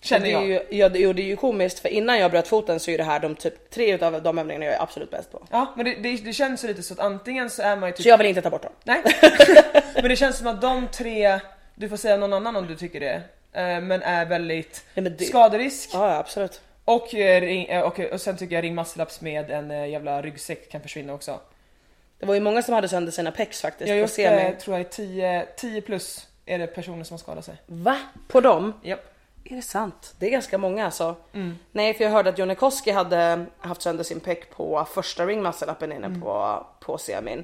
Speaker 1: Känner
Speaker 2: det
Speaker 1: jag.
Speaker 2: ju, ja, det, och det är ju komiskt för innan jag bröt foten så är det här de typ tre utav de övningarna jag är absolut bäst på.
Speaker 1: Ja, men det, det, det känns ju lite så att antingen så är man ju typ
Speaker 2: Så jag vill inte ta bort dem.
Speaker 1: Nej. men det känns som att de tre, du får säga någon annan om du tycker det, eh, men är väldigt
Speaker 2: Nej, men det-
Speaker 1: skaderisk.
Speaker 2: Ja, ja absolut.
Speaker 1: Och, eh, eh, och, och sen tycker jag ring muscle-ups med en jävla ryggsäck kan försvinna också.
Speaker 2: Det var ju många som hade sönder sina pecs faktiskt.
Speaker 1: Jag gjort
Speaker 2: semi.
Speaker 1: eh, tror jag 10, 10 plus är det personer som har skadat sig.
Speaker 2: Va? På dem?
Speaker 1: Japp.
Speaker 2: Är det sant? Det är ganska många alltså.
Speaker 1: Mm.
Speaker 2: Nej för jag hörde att Jonny Koski hade haft sönder sin pec på första ring muscle-upen inne
Speaker 1: Mm.
Speaker 2: på, på semin.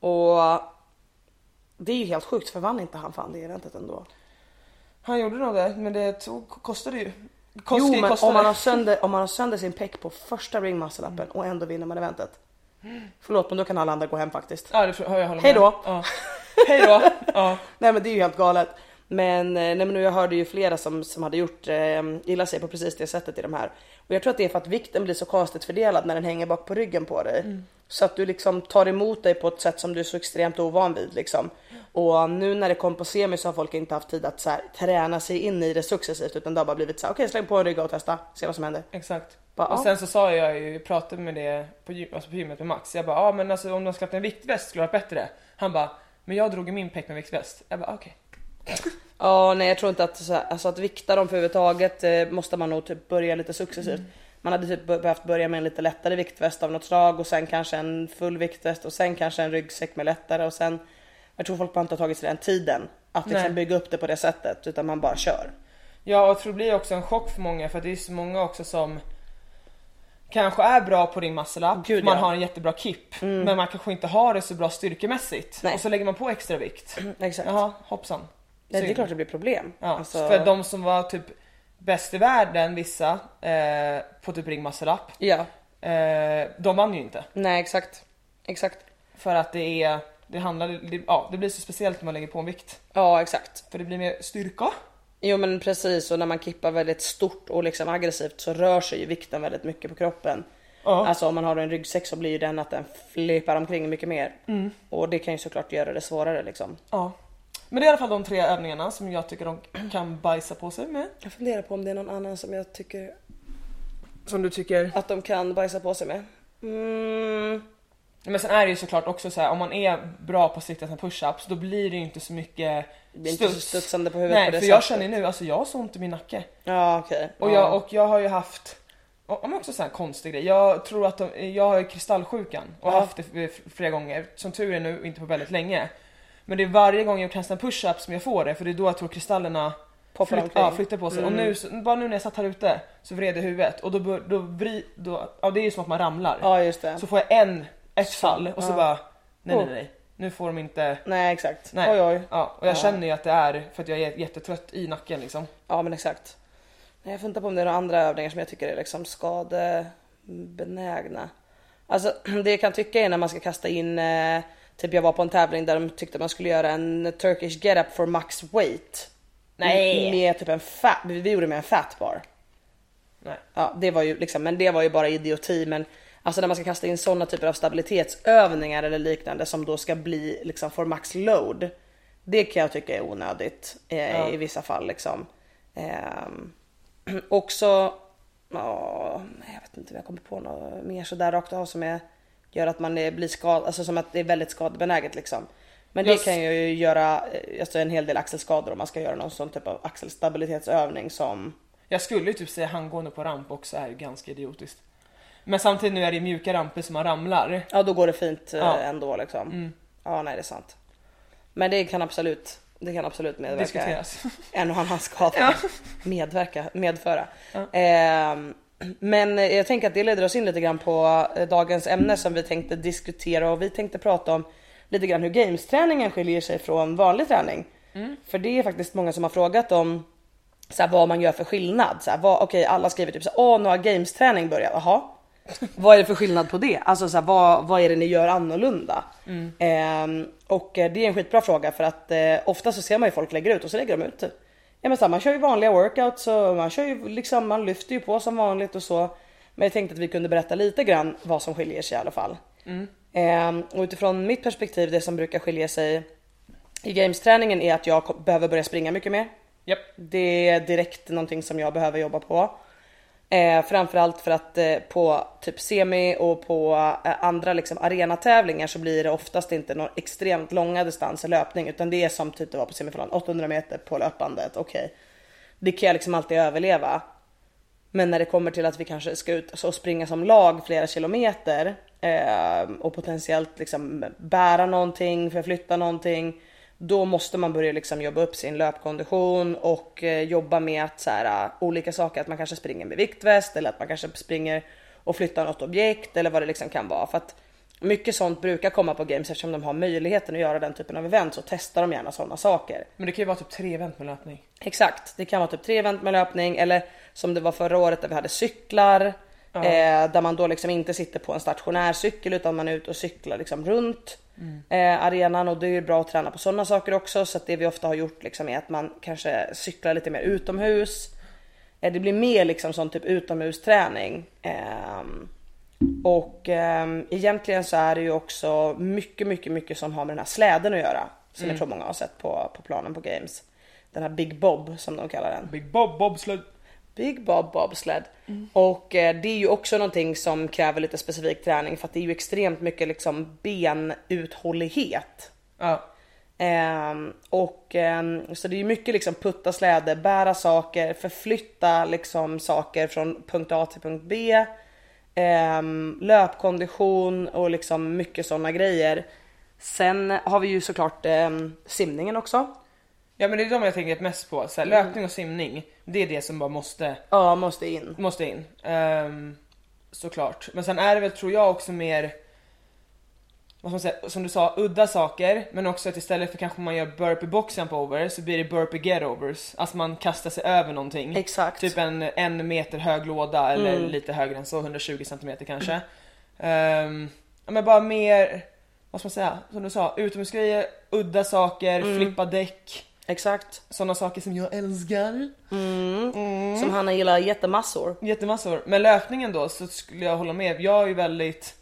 Speaker 2: Och det är ju helt sjukt för vann inte han fan det eventet ändå?
Speaker 1: Han gjorde nog det, men det tog, kostade ju.
Speaker 2: jo
Speaker 1: Koski
Speaker 2: men
Speaker 1: kostade.
Speaker 2: om man, har sönder, om man har sönder sin pec på första ring muscle-upen och ändå vinner man eventet. Förlåt men då kan alla andra gå hem faktiskt.
Speaker 1: Ja det tror jag, håller
Speaker 2: Hej
Speaker 1: med.
Speaker 2: då.
Speaker 1: Ja. Hej då! Ja.
Speaker 2: Nej men det är ju helt galet. Men, eh, nej, men jag hörde ju flera som, som hade gjort eh, illa sig på precis det sättet i de här. Och jag tror att det är för att vikten blir så konstigt fördelad när den hänger bak på ryggen på dig. Så att du liksom tar emot dig på ett sätt som du är så extremt ovan vid liksom. Och nu när det kom på semi så har folk inte haft tid att så här, träna sig in i det successivt utan det har bara blivit så här, okej släng på en rygg och testa, se vad som händer.
Speaker 1: Exakt.
Speaker 2: Bara,
Speaker 1: och
Speaker 2: ja.
Speaker 1: sen så sa jag ju, jag pratade med det på, gym, alltså på gymmet med Max. Jag bara, ja ah, men alltså om de skulle haft en viktväst skulle det varit bättre. Han bara, men jag drog i min peck med viktväst. Jag bara okej.
Speaker 2: Ja, nej jag tror inte att, så här, alltså att vikta dem för överhuvudtaget eh, måste man nog typ börja lite successivt. Man hade typ be- behövt börja med en lite lättare viktväst av något slag och sen kanske en full viktväst och sen kanske en ryggsäck med lättare och sen jag tror folk bara inte har tagit sig den tiden att liksom
Speaker 1: Nej.
Speaker 2: bygga upp det på det sättet utan man bara kör.
Speaker 1: Ja och jag tror det blir också en chock för många för att det är så många också som kanske är bra på din muscle up,
Speaker 2: Gud,
Speaker 1: man
Speaker 2: ja. Mm.
Speaker 1: har en jättebra kipp men man kanske inte har det så bra styrkemässigt
Speaker 2: Nej.
Speaker 1: och så lägger man på extra vikt.
Speaker 2: Exakt.
Speaker 1: Jaha, hoppsan.
Speaker 2: Nej, det är klart det blir problem.
Speaker 1: Ja,
Speaker 2: Alltså,
Speaker 1: För de som var typ bäst i världen, vissa, eh, på typ ring up,
Speaker 2: Ja,
Speaker 1: eh, de vann ju inte.
Speaker 2: nej exakt. Exakt.
Speaker 1: För att det är, det handlar, det, ja det blir så speciellt när man lägger på en vikt.
Speaker 2: Ja exakt.
Speaker 1: För det blir mer styrka.
Speaker 2: Jo men precis och när man kippar väldigt stort och liksom aggressivt så rör sig ju vikten väldigt mycket på kroppen.
Speaker 1: Ja.
Speaker 2: Alltså om man har en ryggsäck så blir ju den att den flippar omkring mycket mer.
Speaker 1: Mm.
Speaker 2: Och det kan ju såklart göra det svårare liksom.
Speaker 1: Ja. Men det är i alla fall de tre övningarna som jag tycker de kan bajsa på sig med.
Speaker 2: Jag funderar på om det är någon annan som jag tycker
Speaker 1: Som du tycker?
Speaker 2: att de kan bajsa på sig med. Mm.
Speaker 1: Men sen är det ju såklart också så här, om man är bra på styrketest med push-ups då blir det ju inte så mycket
Speaker 2: Det blir inte så
Speaker 1: studs.
Speaker 2: studsande på huvudet
Speaker 1: Nej
Speaker 2: på det
Speaker 1: för jag känner nu, alltså jag har så ont i min nacke.
Speaker 2: Ja okej.
Speaker 1: Och,
Speaker 2: ja.
Speaker 1: jag, och jag har ju haft, och men också så här konstig grej. Jag tror att de, jag har ju kristallsjukan och
Speaker 2: Ja.
Speaker 1: haft det f- flera gånger. Som tur är nu inte på väldigt länge. Men det är varje gång jag testar en push-up som jag får det för det är då jag tror kristallerna flytt, ja, flyttar på sig. Och nu, så- bara nu när jag satt här ute så vred jag huvudet och då, då, vri, då ja det är ju som att man ramlar.
Speaker 2: Ja just det.
Speaker 1: Så får jag en, ett fall och så
Speaker 2: Ja.
Speaker 1: bara nej nej
Speaker 2: Oh.
Speaker 1: nej. Nu får de inte
Speaker 2: Nej exakt.
Speaker 1: Nej.
Speaker 2: Oj oj.
Speaker 1: Ja, och jag
Speaker 2: Ja.
Speaker 1: känner ju att det är för att jag är jättetrött i nacken liksom.
Speaker 2: Ja men exakt. Nej, jag funderar på om det är några andra övningar som jag tycker är liksom skadebenägna. Alltså det jag kan tycka är när man ska kasta in, eh, typ jag var på en tävling där de tyckte man skulle göra en Turkish get up for max weight.
Speaker 1: Nej.
Speaker 2: Med typ en fat, vi gjorde med en fat bar.
Speaker 1: Nej.
Speaker 2: Ja det var ju liksom, men det var ju bara idioti men Alltså när man ska kasta in sådana typer av stabilitetsövningar eller liknande som då ska bli liksom for max load. Det kan jag tycka är onödigt eh, i vissa fall liksom. Ehm, också, ja, jag vet inte om jag kommer på något mer sådär rakt av som är, gör att man blir skadad, alltså som att det är väldigt skadebenäget liksom. Men det
Speaker 1: Just-
Speaker 2: kan ju göra eh, alltså en hel del axelskador om man ska göra någon sån typ av axelstabilitetsövning som
Speaker 1: Jag skulle ju typ säga handgående på ramp också är ganska idiotiskt. Men samtidigt nu är det mjuka ramper som man ramlar.
Speaker 2: Ja då går det fint eh,
Speaker 1: Ja.
Speaker 2: ändå liksom. Ja nej det är sant. Men det kan absolut, det kan absolut medverka.
Speaker 1: Diskuteras.
Speaker 2: En och annan skada. Medverka, medföra. Ehm, men jag tänker att det leder oss in lite grann på eh, dagens ämne som vi tänkte diskutera och vi tänkte prata om lite grann hur gamesträningen skiljer sig från vanlig träning. För det är faktiskt många som har frågat om så här, vad man gör för skillnad. Så här, vad, okej alla skriver typ så här, åh nu har gamesträning börjat, jaha. vad är det för skillnad på det? Alltså så här, vad, vad är det ni gör annorlunda? Ehm, och eh, det är en skitbra fråga för att eh, ofta så ser man ju folk lägga ut och så lägger de ut Ja men så här, man kör ju vanliga workouts och man kör ju liksom, man lyfter ju på som vanligt och så. Men jag tänkte att vi kunde berätta lite grann vad som skiljer sig i alla fall. Ehm, och utifrån mitt perspektiv, det som brukar skilja sig i games-träningen är att jag behöver börja springa mycket mer.
Speaker 1: Japp.
Speaker 2: Det är direkt någonting som jag behöver jobba på. Eh, framförallt för att eh, på typ semi och på eh, andra liksom arenatävlingar så blir det oftast inte några extremt långa distanser löpning utan det är som typ det var på semifinalen 800 meter på löpbandet. Okej, det kan jag liksom alltid överleva. Men när det kommer till att vi kanske ska ut och springa som lag flera kilometer eh, och potentiellt liksom bära någonting, förflytta någonting. Då måste man börja liksom jobba upp sin löpkondition och eh, jobba med att så här, eh, olika saker, att man kanske springer med viktväst eller att man kanske springer och flyttar något objekt eller vad det liksom kan vara. För att mycket sånt brukar komma på games eftersom de har möjligheten att göra den typen av event så testar de gärna sådana saker.
Speaker 1: Men det kan ju vara typ tre event med löpning.
Speaker 2: Exakt, det kan vara typ tre event med löpning eller som det var förra året där vi hade cyklar. Eh, där man då liksom inte sitter på en stationär cykel utan man är ute och cyklar liksom runt eh, arenan och det är ju bra att träna på sådana saker också. Så att det vi ofta har gjort liksom är att man kanske cyklar lite mer utomhus. Eh, det blir mer liksom sån typ utomhusträning. Ehm, och ehm, egentligen så är det ju också mycket, mycket, mycket som har med den här släden att göra. Som jag tror många har sett på, på planen på games. Den här Big Bob som de kallar den.
Speaker 1: Big Bob Bobsled.
Speaker 2: Big Bob Bobsled. Och eh, det är ju också någonting som kräver lite specifik träning för att det är ju extremt mycket liksom benuthållighet.
Speaker 1: Ja.
Speaker 2: Ehm, och ehm, så det är ju mycket liksom putta släde, bära saker, förflytta liksom saker från punkt A till punkt B. Ehm, löpkondition och liksom mycket sådana grejer. Sen har vi ju såklart ehm, simningen också.
Speaker 1: Ja men det är de jag tänker mest på. Så här, löpning och simning. Det är det som bara måste,
Speaker 2: Ja, måste in.
Speaker 1: måste in. Ehm, såklart. Men sen är det väl tror jag också mer vad ska man säga, som du sa, udda saker men också att istället för kanske man gör burpee box jump over så blir det burpee get overs. Alltså man kastar sig över någonting.
Speaker 2: Exakt.
Speaker 1: Typ en en meter hög låda eller lite högre än så, 120 centimeter kanske. Ja, men bara mer, vad ska man säga, som du sa, utomhusgrejer, udda saker, flippa däck.
Speaker 2: Exakt.
Speaker 1: Sådana saker som jag älskar.
Speaker 2: Som Hanna gillar jättemassor.
Speaker 1: Jättemassor. Men löpningen då så skulle jag hålla med. Jag är ju väldigt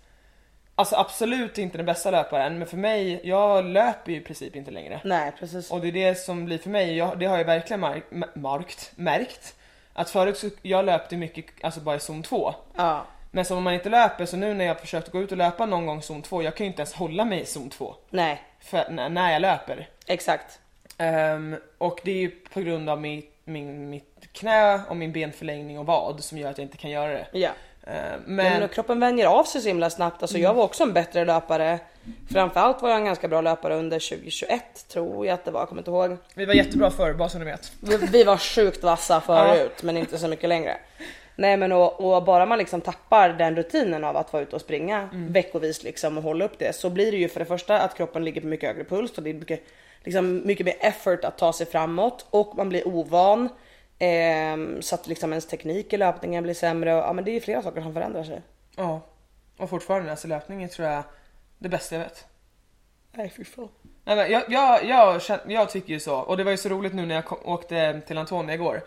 Speaker 1: Alltså absolut inte den bästa löparen men för mig, jag löper ju i princip inte längre.
Speaker 2: Nej precis.
Speaker 1: Och det är det som blir för mig, jag, det har jag verkligen mark, ma- markt, märkt. Att förut så, jag löpte mycket alltså bara i zon 2.
Speaker 2: Ja.
Speaker 1: Men så om man inte löper, så nu när jag försökt gå ut och löpa någon gång zon 2, jag kan ju inte ens hålla mig i zon 2.
Speaker 2: Nej,
Speaker 1: För, när jag löper.
Speaker 2: exakt.
Speaker 1: Ehm, och det är ju på grund av min, min, mitt knä och min benförlängning och vad som gör att jag inte kan göra det.
Speaker 2: Ja.
Speaker 1: Ehm,
Speaker 2: Men,
Speaker 1: men
Speaker 2: kroppen vänjer av sig så himla snabbt. Alltså jag var också en bättre löpare. Framförallt var jag en ganska bra löpare under 2021 tror jag att det var, jag kommer inte ihåg.
Speaker 1: vi var jättebra förr, bara så ni vet.
Speaker 2: Vi, vi var sjukt vassa förut men inte så mycket längre. Nej men och, och bara man liksom tappar den rutinen av att vara ute och springa veckovis liksom och hålla upp det så blir det ju för det första att kroppen ligger på mycket högre puls och det är mycket, liksom, mycket mer effort att ta sig framåt och man blir ovan. ehm, så att liksom ens teknik i löpningen blir sämre och ja men det är flera saker som förändrar sig.
Speaker 1: Ja. Och fortfarande, alltså löpningen tror jag det bästa jag vet.
Speaker 2: Nej fy fan.
Speaker 1: Nej, men jag, jag, jag, känner, jag tycker ju så, och det var ju så roligt nu när jag kom, åkte till Antonia igår.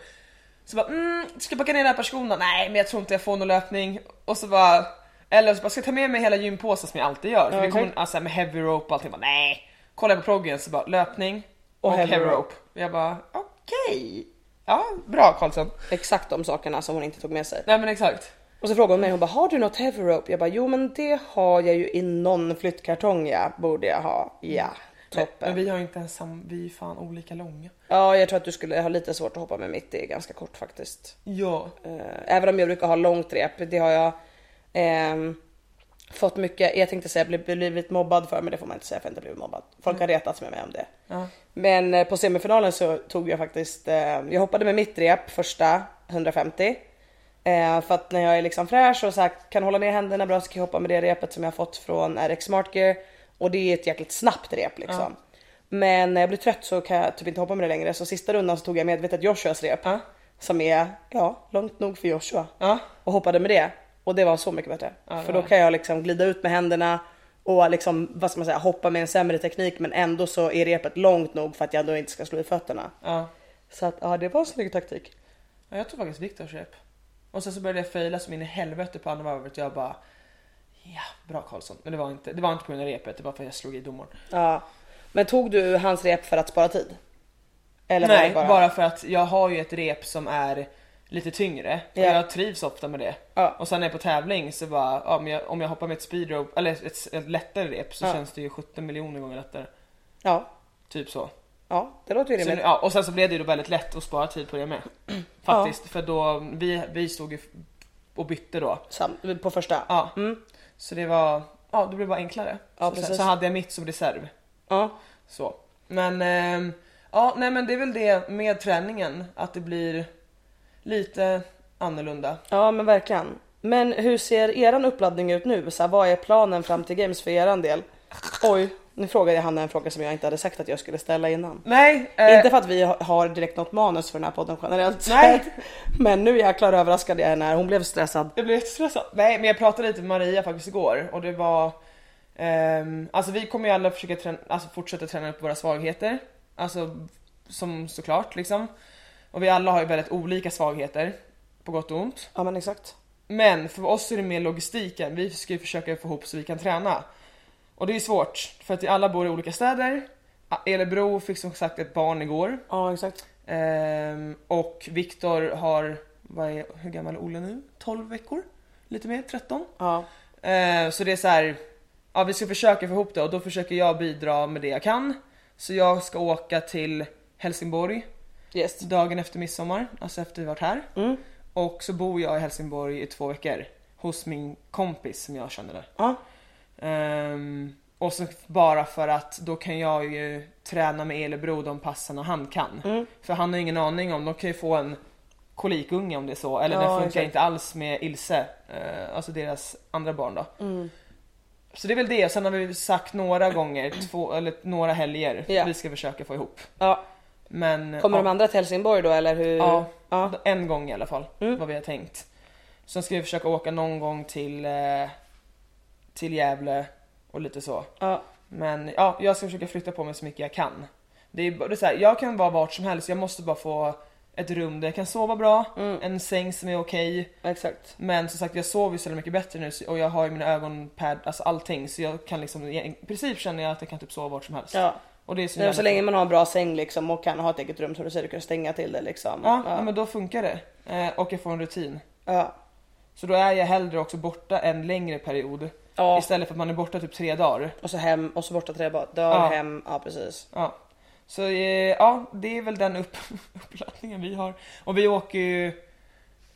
Speaker 1: Så bara, mm, ska jag packa ner löparskorna? Nej men jag tror inte jag får någon löpning. Och så bara, eller så bara, ska jag ta med mig hela gympåsen som jag alltid gör? För vi kommer alltså, med heavy rope och allting. Bara, nej. Kollar jag på proggen så bara, löpning och,
Speaker 2: Och
Speaker 1: heavy, rope.
Speaker 2: rope.
Speaker 1: Jag bara, okej. Ja, bra Karlsson.
Speaker 2: Exakt de sakerna som hon inte tog med sig.
Speaker 1: Nej men exakt.
Speaker 2: Och så frågade hon mig, hon bara har du något heavy rope? Jag bara jo men det har jag ju i någon flyttkartong ja, borde jag ha. Ja, toppen.
Speaker 1: men vi har ju inte ens sam, vi är fan olika långa.
Speaker 2: Ja jag tror att du skulle ha lite svårt att hoppa med mitt, det är ganska kort faktiskt.
Speaker 1: Ja.
Speaker 2: Eh, Även om jag brukar ha långt rep, det har jag ehm, fått mycket, jag tänkte säga blivit, blivit mobbad för men det får man inte säga för jag inte blivit mobbad. Folk har retats med mig om det.
Speaker 1: Ja.
Speaker 2: Men eh, på semifinalen så tog jag faktiskt, eh, jag hoppade med mitt rep första 150. Eh, för att när jag är liksom fräsch och så här, kan hålla ner händerna bra så kan jag hoppa med det repet som jag fått från RX Smart Gear. Och det är ett jäkligt snabbt rep liksom. Men när jag blir trött så kan jag typ inte hoppa med det längre så sista rundan så tog jag medvetet Joshuas rep.
Speaker 1: Ja.
Speaker 2: Som är, ja, långt nog för Joshua.
Speaker 1: Ja.
Speaker 2: Och hoppade med det. Och det var så mycket bättre.
Speaker 1: det
Speaker 2: för då kan jag liksom glida ut med händerna och liksom, vad ska man säga, hoppa med en sämre teknik men ändå så är repet långt nog för att jag då inte ska slå i fötterna.
Speaker 1: Ja.
Speaker 2: Så att ja, det var en snygg taktik.
Speaker 1: Ja, jag tog faktiskt Viktors rep. Och sen så började jag faila som in i helvete på andra varvet. Jag bara ja, bra Karlsson. Men det var inte, det var inte på grund av repet, det var för att jag slog i domaren.
Speaker 2: Ja. Men tog du hans rep för att spara tid? Eller
Speaker 1: Nej, bara...
Speaker 2: bara...
Speaker 1: för att jag har ju ett rep som är lite tyngre och
Speaker 2: Ja.
Speaker 1: jag trivs ofta med det.
Speaker 2: Ja.
Speaker 1: Och sen när jag är på tävling så bara, ja, om, jag, om jag hoppar med ett speedrope, eller ett, ett lättare rep så känns det ju 17 miljoner gånger lättare.
Speaker 2: Ja.
Speaker 1: Typ så.
Speaker 2: Ja, det låter ju rimligt.
Speaker 1: ja, och sen så blev det ju då väldigt lätt att spara tid på det med. Faktiskt, för då, vi, vi stod ju och bytte då.
Speaker 2: Sam, på första?
Speaker 1: Ja. Så det var, ja det blev bara enklare.
Speaker 2: Ja,
Speaker 1: så,
Speaker 2: precis.
Speaker 1: så hade jag mitt som reserv.
Speaker 2: Ja.
Speaker 1: Så. Men, ehm, ja nej men det är väl det med träningen, att det blir lite annorlunda.
Speaker 2: Ja men verkligen. Men hur ser eran uppladdning ut nu? Så här, vad är planen fram till games för eran del? Oj, nu frågade jag Hanna en fråga som jag inte hade sagt att jag skulle ställa innan.
Speaker 1: Nej, eh,
Speaker 2: Inte för att vi har- direkt något manus för den här podden generellt
Speaker 1: Nej.
Speaker 2: Men nu jäklar överraskade jag henne när hon blev stressad.
Speaker 1: jag blev jättestressad. Nej men jag pratade lite med Maria faktiskt igår och det var ehm, Alltså vi kommer ju alla försöka träna, alltså fortsätta träna upp våra svagheter. Alltså som såklart liksom. Och vi alla har ju väldigt olika svagheter. På gott och ont.
Speaker 2: Ja men exakt.
Speaker 1: Men för oss är det mer logistiken. Vi ska ju försöka få ihop så vi kan träna. Och det är svårt för att vi alla bor i olika städer. Elebro fick som sagt ett barn igår.
Speaker 2: Ja exakt.
Speaker 1: Ehm, och Viktor har, vad är, hur gammal är Olle nu? 12 veckor? Lite mer? 13?
Speaker 2: Ja.
Speaker 1: Ehm, så det är så här, ja vi ska försöka få ihop det och då försöker jag bidra med det jag kan. Så jag ska åka till Helsingborg
Speaker 2: Yes.
Speaker 1: dagen efter midsommar, alltså efter vi varit här.
Speaker 2: Mm.
Speaker 1: Och så bor jag i Helsingborg i två veckor hos min kompis som jag känner där.
Speaker 2: Ja.
Speaker 1: Ehm, och så bara för att då kan jag ju träna med Elebro de passarna han kan.
Speaker 2: Mm.
Speaker 1: För han har ingen aning om, de kan ju få en kolikunge om det är så. Eller
Speaker 2: Ja,
Speaker 1: den funkar
Speaker 2: exakt.
Speaker 1: inte alls med Ilse, eh, alltså deras andra barn då.
Speaker 2: Mm.
Speaker 1: Så det är väl det, sen har vi sagt några gånger, två, eller några helger,
Speaker 2: Ja.
Speaker 1: vi ska försöka få ihop.
Speaker 2: ja.
Speaker 1: Men
Speaker 2: Kommer
Speaker 1: ja,
Speaker 2: de andra till Helsingborg då eller hur?
Speaker 1: Ja,
Speaker 2: Ja.
Speaker 1: en gång i alla fall,
Speaker 2: Mm.
Speaker 1: vad vi har tänkt. Sen ska vi försöka åka någon gång till, eh, till Gävle och lite så.
Speaker 2: ja.
Speaker 1: Men ja, jag ska försöka flytta på mig så mycket jag kan. Det är, det är så här, jag kan vara vart som helst, jag måste bara få ett rum där jag kan sova bra,
Speaker 2: Mm.
Speaker 1: en säng som är okej.
Speaker 2: Exakt.
Speaker 1: Men som sagt jag sover ju så mycket bättre nu och jag har ju mina ögonpad, alltså allting så jag kan liksom, i princip känner jag att jag kan typ sova vart som helst.
Speaker 2: Ja.
Speaker 1: Och det är så,
Speaker 2: Nej, så länge man har en bra säng liksom och kan ha ett eget rum som du säger, du kan stänga till det liksom.
Speaker 1: Ja,
Speaker 2: ja.
Speaker 1: men då funkar det. Eh, och jag får en rutin.
Speaker 2: ja.
Speaker 1: Så då är jag hellre också borta en längre period.
Speaker 2: Ja.
Speaker 1: Istället för att man är borta typ tre dagar.
Speaker 2: Och så hem och så borta tre dagar
Speaker 1: Ja.
Speaker 2: hem. Ja precis.
Speaker 1: Ja. Så eh, ja, det är väl den upp uppladdningen vi har. Och vi åker ju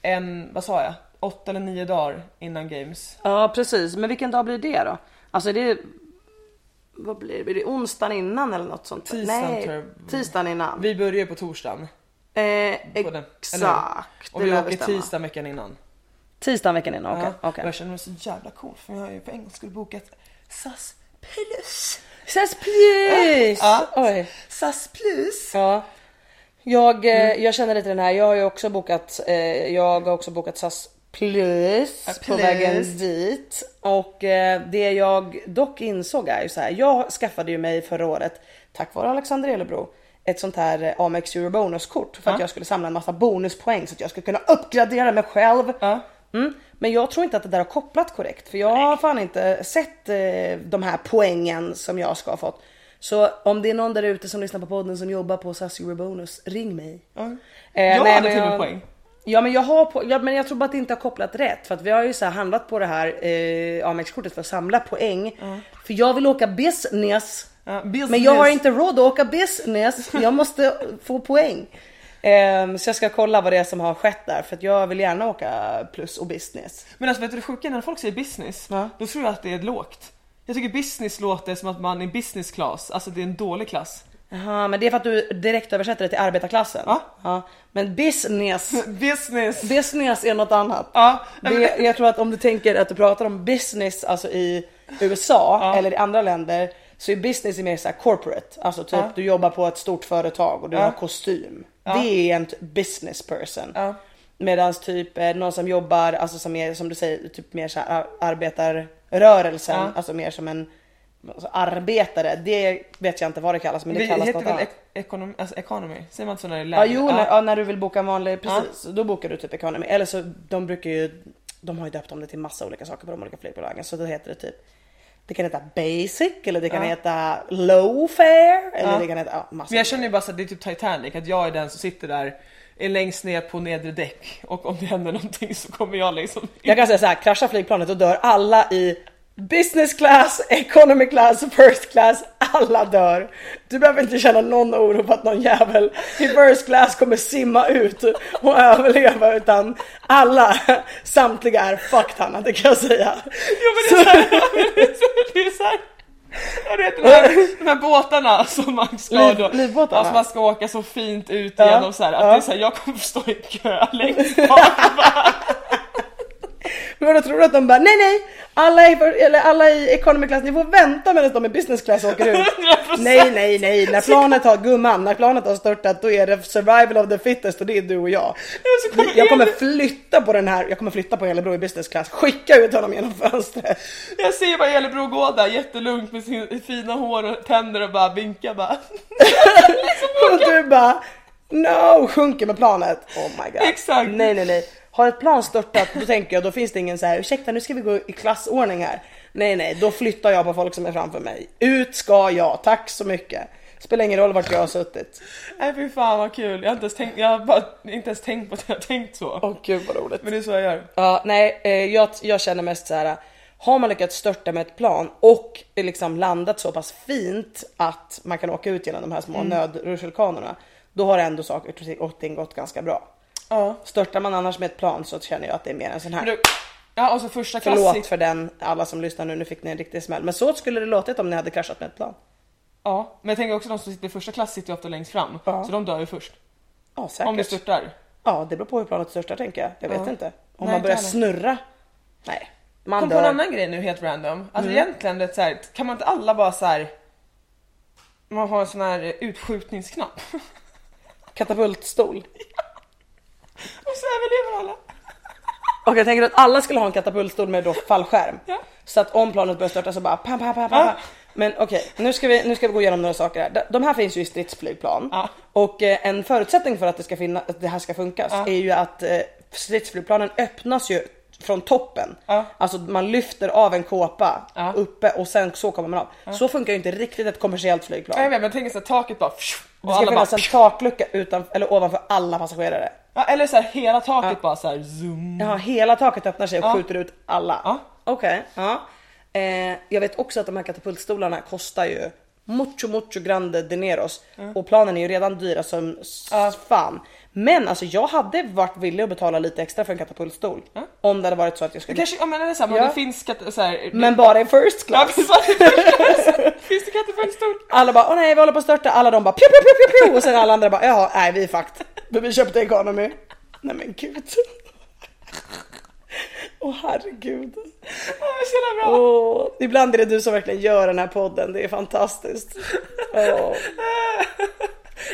Speaker 1: en, vad sa jag? Åtta eller nio dagar innan games.
Speaker 2: Ja precis, men vilken dag blir det då? Alltså är det vad blir det? Blir det onsdagen innan eller något sånt?
Speaker 1: Tisdagen,
Speaker 2: Nej,
Speaker 1: tror jag.
Speaker 2: tisdagen innan.
Speaker 1: Vi börjar på torsdagen.
Speaker 2: eh,
Speaker 1: på den,
Speaker 2: exakt.
Speaker 1: Och vi åker
Speaker 2: bestämma.
Speaker 1: tisdag veckan innan.
Speaker 2: Tisdagen veckan innan, okej.
Speaker 1: Ja,
Speaker 2: okej.
Speaker 1: Och jag känner mig så jävla cool för jag har ju för en gång skulle bokat SAS plus.
Speaker 2: SAS plus!
Speaker 1: Ja.
Speaker 2: Oj.
Speaker 1: SAS plus!
Speaker 2: Ja. Jag, eh,
Speaker 1: Mm.
Speaker 2: jag känner lite den här, jag har ju också bokat, eh, jag har också bokat SAS plus,
Speaker 1: Ja,
Speaker 2: på
Speaker 1: plus.
Speaker 2: vägen dit. Och eh, det jag dock insåg är ju så här, jag skaffade ju mig förra året, tack vare Alexander Elebro, ett sånt här eh, Amex Euro bonuskort för att
Speaker 1: Ja.
Speaker 2: jag skulle samla en massa bonuspoäng så att jag skulle kunna uppgradera mig själv.
Speaker 1: Ja.
Speaker 2: Mm. Men jag tror inte att det där har kopplat korrekt för jag har fan inte sett eh, de här poängen som jag ska ha fått. Så om det är någon där ute som lyssnar på podden som jobbar på SAS Eurobonus, ring mig. Eh,
Speaker 1: Jag
Speaker 2: nej,
Speaker 1: hade till och med poäng.
Speaker 2: Ja men jag har på, ja, men jag tror bara att det inte har kopplat rätt för att vi har ju så handlat på det här eh, Amex-kortet för att samla poäng. För jag vill åka business.
Speaker 1: Ja, business.
Speaker 2: Men jag har inte råd att åka business. Jag måste få poäng. Ehm, så jag ska kolla vad det är som har skett där för att jag vill gärna åka plus och business.
Speaker 1: Men alltså vet du det sjuka när folk säger business,
Speaker 2: Ja.
Speaker 1: då tror jag att det är lågt. Jag tycker business låter som att man är business class, alltså det är en dålig klass.
Speaker 2: Jaha, men det är för att du direkt översätter det till arbetarklassen.
Speaker 1: Ja.
Speaker 2: Men business,
Speaker 1: Business!
Speaker 2: business är något annat.
Speaker 1: Ja,
Speaker 2: Det, jag tror att om du tänker att du pratar om business alltså i USA
Speaker 1: Ja.
Speaker 2: eller i andra länder så är business mer så corporate. Alltså typ
Speaker 1: Ja.
Speaker 2: du jobbar på ett stort företag och du
Speaker 1: Ja.
Speaker 2: har kostym. Det är en business person.
Speaker 1: Ja.
Speaker 2: Medan typ eh, någon som jobbar, alltså som är som du säger, typ mer så här ar- arbetarrörelsen,
Speaker 1: Ja.
Speaker 2: alltså mer som en alltså, arbetare, det vet jag inte vad det kallas men det,
Speaker 1: Det
Speaker 2: kallas
Speaker 1: heter
Speaker 2: något
Speaker 1: väl
Speaker 2: annat.
Speaker 1: ek- economy, alltså economy? Säger man inte så när det är
Speaker 2: Ja
Speaker 1: lägre?
Speaker 2: jo, när, ja, när du vill boka en vanlig, precis.
Speaker 1: Ja.
Speaker 2: Då bokar du typ economy. Eller så, de brukar ju, de har ju döpt om det till massa olika saker på de olika flygbolagen. Så då heter det typ, det kan heta basic eller det kan
Speaker 1: Ja.
Speaker 2: heta low fare eller
Speaker 1: Ja.
Speaker 2: det kan heta, ja massa.
Speaker 1: Men jag känner ju bara att det är typ Titanic, att jag är den som sitter där är längst ner på nedre däck och om det händer någonting så kommer jag liksom
Speaker 2: Jag kan säga så här, kraschar flygplanet och dör alla i business class, economy class, first class, alla dör. Du behöver inte känna någon oro på att någon jävel i first class kommer simma ut och överleva utan alla, samtliga är fucked Hanna, det kan jag säga.
Speaker 1: Jo men det är såhär, det är såhär jag vet de här, de här båtarna som man ska
Speaker 2: Liv-
Speaker 1: då,
Speaker 2: livbåtarna?
Speaker 1: alltså man ska åka så fint ut
Speaker 2: Ja,
Speaker 1: igenom så här, att
Speaker 2: ja.
Speaker 1: det är så här, jag kommer stå i kö längst bak och bara,
Speaker 2: Men då tror du att de bara nej nej, alla i, eller alla i economy class, ni får vänta medan de i business class åker ut.
Speaker 1: 100%.
Speaker 2: Nej nej nej, när planet har, gumman, när planet har störtat då är det survival of the fittest och det är du och jag.
Speaker 1: kommer
Speaker 2: Jag kommer flytta på den här, jag kommer flytta på Elebro i business class, skicka ut honom genom fönstret.
Speaker 1: Jag ser bara Elebro gå där jättelugnt med sin fina hår och tänder och bara vinka bara.
Speaker 2: Och du bara no, sjunker med planet. Oh my god.
Speaker 1: Exakt.
Speaker 2: Nej nej nej. Har ett plan störtat då tänker jag då finns det ingen så här ursäkta nu ska vi gå i klassordning här. Nej nej, då flyttar jag på folk som är framför mig. Ut ska jag, tack så mycket. Spelar ingen roll vart jag har suttit.
Speaker 1: Nej fy fan vad kul, jag har inte ens tänkt, jag har bara inte ens tänkt på att jag har tänkt så.
Speaker 2: Åh gud vad roligt.
Speaker 1: Men det är så jag gör.
Speaker 2: Ja, nej, eh, jag, jag känner mest så här. Har man lyckats störta med ett plan och liksom landat så pass fint att man kan åka ut genom de här små nödrutschkanorna, då har ändå saker och ting gått ganska bra.
Speaker 1: Ja.
Speaker 2: Störtar man annars med ett plan så känner jag att det är mer en sån här.
Speaker 1: Du, ja och så första klass.
Speaker 2: Förlåt för den, alla som lyssnar nu, nu fick ni en riktig smäll. Men så skulle det låtit om ni hade kraschat med ett plan.
Speaker 1: Ja, men jag tänker också de som sitter i första klass sitter ju ofta längst fram.
Speaker 2: Ja.
Speaker 1: Så de dör ju först.
Speaker 2: Ja, säkert.
Speaker 1: Om det störtar.
Speaker 2: Ja, det beror på hur planet störtar tänker jag. Jag vet
Speaker 1: Ja.
Speaker 2: inte. Om
Speaker 1: Nej,
Speaker 2: man börjar snurra. Nej, man
Speaker 1: Kom på en
Speaker 2: dör.
Speaker 1: annan grej nu helt random. Alltså
Speaker 2: Mm.
Speaker 1: egentligen det så här, kan man inte alla bara så här. Man har en sån här utskjutningsknapp.
Speaker 2: Katapultstol.
Speaker 1: så överlever alla.
Speaker 2: Och jag tänker att alla skulle ha en katapultstol med då fallskärm.
Speaker 1: Ja.
Speaker 2: Så att om planet börjar störta så bara pam, pam, pam, pam.
Speaker 1: Ja.
Speaker 2: Men okej, nu, ska vi, nu ska vi gå igenom några saker här. De- här finns ju i stridsflygplan.
Speaker 1: Ja.
Speaker 2: Och eh, en förutsättning för att det, ska finna, att det här ska funka är ju att eh, stridsflygplanen öppnas ju från toppen.
Speaker 1: Ja.
Speaker 2: Alltså man lyfter av en kåpa
Speaker 1: Ja.
Speaker 2: uppe och sen så kommer man av. Så funkar ju inte riktigt ett kommersiellt flygplan.
Speaker 1: Ja, jag vet, men jag tänker så här, taket bara... Och
Speaker 2: det ska
Speaker 1: alla bara
Speaker 2: finnas en taklucka utan, eller ovanför alla passagerare.
Speaker 1: ja, eller så här, hela taket bara så här zoom.
Speaker 2: Ja, hela taket öppnar sig och
Speaker 1: Ja.
Speaker 2: skjuter ut alla.
Speaker 1: Ja.
Speaker 2: Okej, ja. Eh, jag vet också att de här katapultstolarna kostar ju mucho mucho grande dineros och planen är ju redan dyra som
Speaker 1: Ja.
Speaker 2: fan. Men alltså jag hade varit villig att betala lite extra för en katapultstol om det hade varit så att jag skulle.
Speaker 1: kanske, ja men det är samma,
Speaker 2: Ja.
Speaker 1: det finns kat- så här,
Speaker 2: Men bara i first
Speaker 1: Ja,
Speaker 2: class.
Speaker 1: precis. finns det katapultstol?
Speaker 2: Alla bara åh nej vi håller på att störta, alla de bara pju pju pju pju pju och sen alla andra bara ja nej vi är fucked. Men vi köpte economy. Nej men gud. Åh herregud.
Speaker 1: Ja, är så jävla bra.
Speaker 2: Åh, ibland är det du som verkligen gör den här podden, det är fantastiskt. Åh.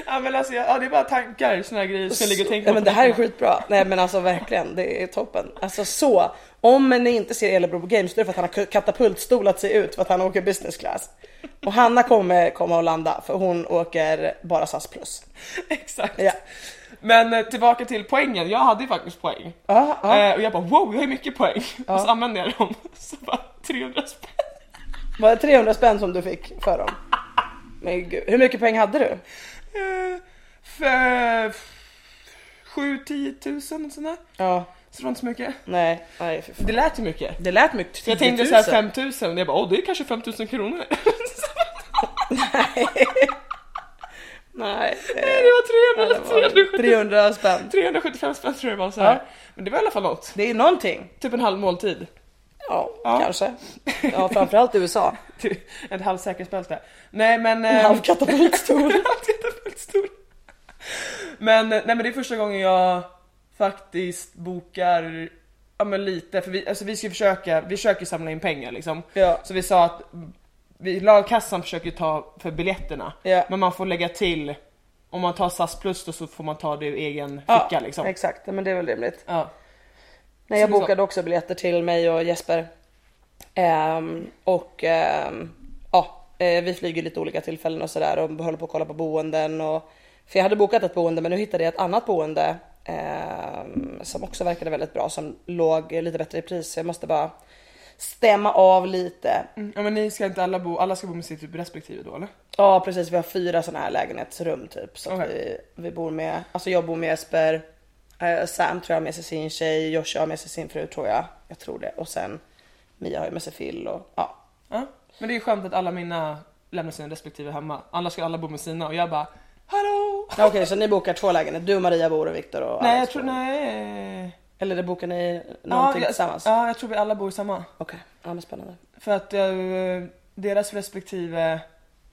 Speaker 1: Ja men alltså, ja, det är bara tankar, såna här grejer som jag ligger och tänker på
Speaker 2: men
Speaker 1: på
Speaker 2: det här är skitbra. Nej men alltså verkligen, det är toppen. Alltså så, om ni inte ser Elebro på Games då är det för att han har katapultstolat sig ut för att han åker business class. Och Hanna kommer komma och landa för hon åker bara SAS plus.
Speaker 1: Exakt.
Speaker 2: Ja.
Speaker 1: Men eh, tillbaka till poängen, jag hade ju faktiskt poäng.
Speaker 2: Ja, ja.
Speaker 1: Eh, och jag bara wow, jag har ju mycket poäng. Och så använde jag dem. Så bara 300 spänn.
Speaker 2: Var det 300 spänn som du fick för dem? Men gud, hur mycket pengar hade du?
Speaker 1: Eh, för 7-10 tusen och sådär.
Speaker 2: Ja,
Speaker 1: Så det var inte så mycket.
Speaker 2: nej, nej för fan.
Speaker 1: Det lät ju mycket.
Speaker 2: Det lät mycket.
Speaker 1: Så jag
Speaker 2: 10
Speaker 1: tänkte
Speaker 2: 000.
Speaker 1: såhär 5000 och jag bara åh det är kanske 5000 kronor.
Speaker 2: Nej,
Speaker 1: Nej det var 300,
Speaker 2: det var
Speaker 1: 370,
Speaker 2: 300 spänn.
Speaker 1: 375 spänn tror jag det var så här.
Speaker 2: Ja.
Speaker 1: Men det var i alla fall något.
Speaker 2: Det är någonting.
Speaker 1: Typ en halv måltid.
Speaker 2: Ja,
Speaker 1: Ja.
Speaker 2: kanske. Ja, framförallt USA.
Speaker 1: Ett halvt säkerhetsbälte. Nej men...
Speaker 2: En
Speaker 1: ehm,
Speaker 2: halv katapultstol.
Speaker 1: Men, nej men det är första gången jag faktiskt bokar Ja men lite, för vi, alltså vi ska försöka, vi försöker samla in pengar liksom.
Speaker 2: Ja.
Speaker 1: Så vi sa att vi, lagkassan försöker ta för biljetterna.
Speaker 2: Ja.
Speaker 1: Men man får lägga till, om man tar SAS plus då så får man ta det ur egen ficka
Speaker 2: Ja,
Speaker 1: liksom.
Speaker 2: exakt. Men det är väl rimligt.
Speaker 1: Ja.
Speaker 2: Nej, jag bokade också biljetter till mig och Jesper. Ehm, och ehm, ja, eh, vi flyger lite olika tillfällen och sådär och håller på att kolla på boenden och för jag hade bokat ett boende men nu hittade jag ett annat boende eh, som också verkade väldigt bra som låg lite bättre i pris så jag måste bara stämma av lite.
Speaker 1: Ja men ni ska inte alla bo, alla ska bo med sitt typ respektive då eller?
Speaker 2: Ja precis, vi har fyra sådana här lägenhetsrum typ. Så
Speaker 1: Okej.
Speaker 2: vi, vi bor med, alltså jag bor med Jesper, Sam tror jag har med sig sin tjej, Joshua har med sig sin fru tror jag. Jag tror det. Och sen Mia har ju med sig Phil och ja.
Speaker 1: Ja. Men det är ju skönt att alla mina lämnar sina respektive hemma. Annars ska alla bo med sina och jag bara Hallå!
Speaker 2: Ja, Okej så ni bokar två lägenheter, du, Maria bor och Viktor och
Speaker 1: Nej jag tror,
Speaker 2: bor.
Speaker 1: nej.
Speaker 2: Eller det bokar ni någonting
Speaker 1: jag,
Speaker 2: tillsammans?
Speaker 1: Ja jag tror vi alla bor i samma.
Speaker 2: Okej, ja men spännande.
Speaker 1: För att eh, deras respektive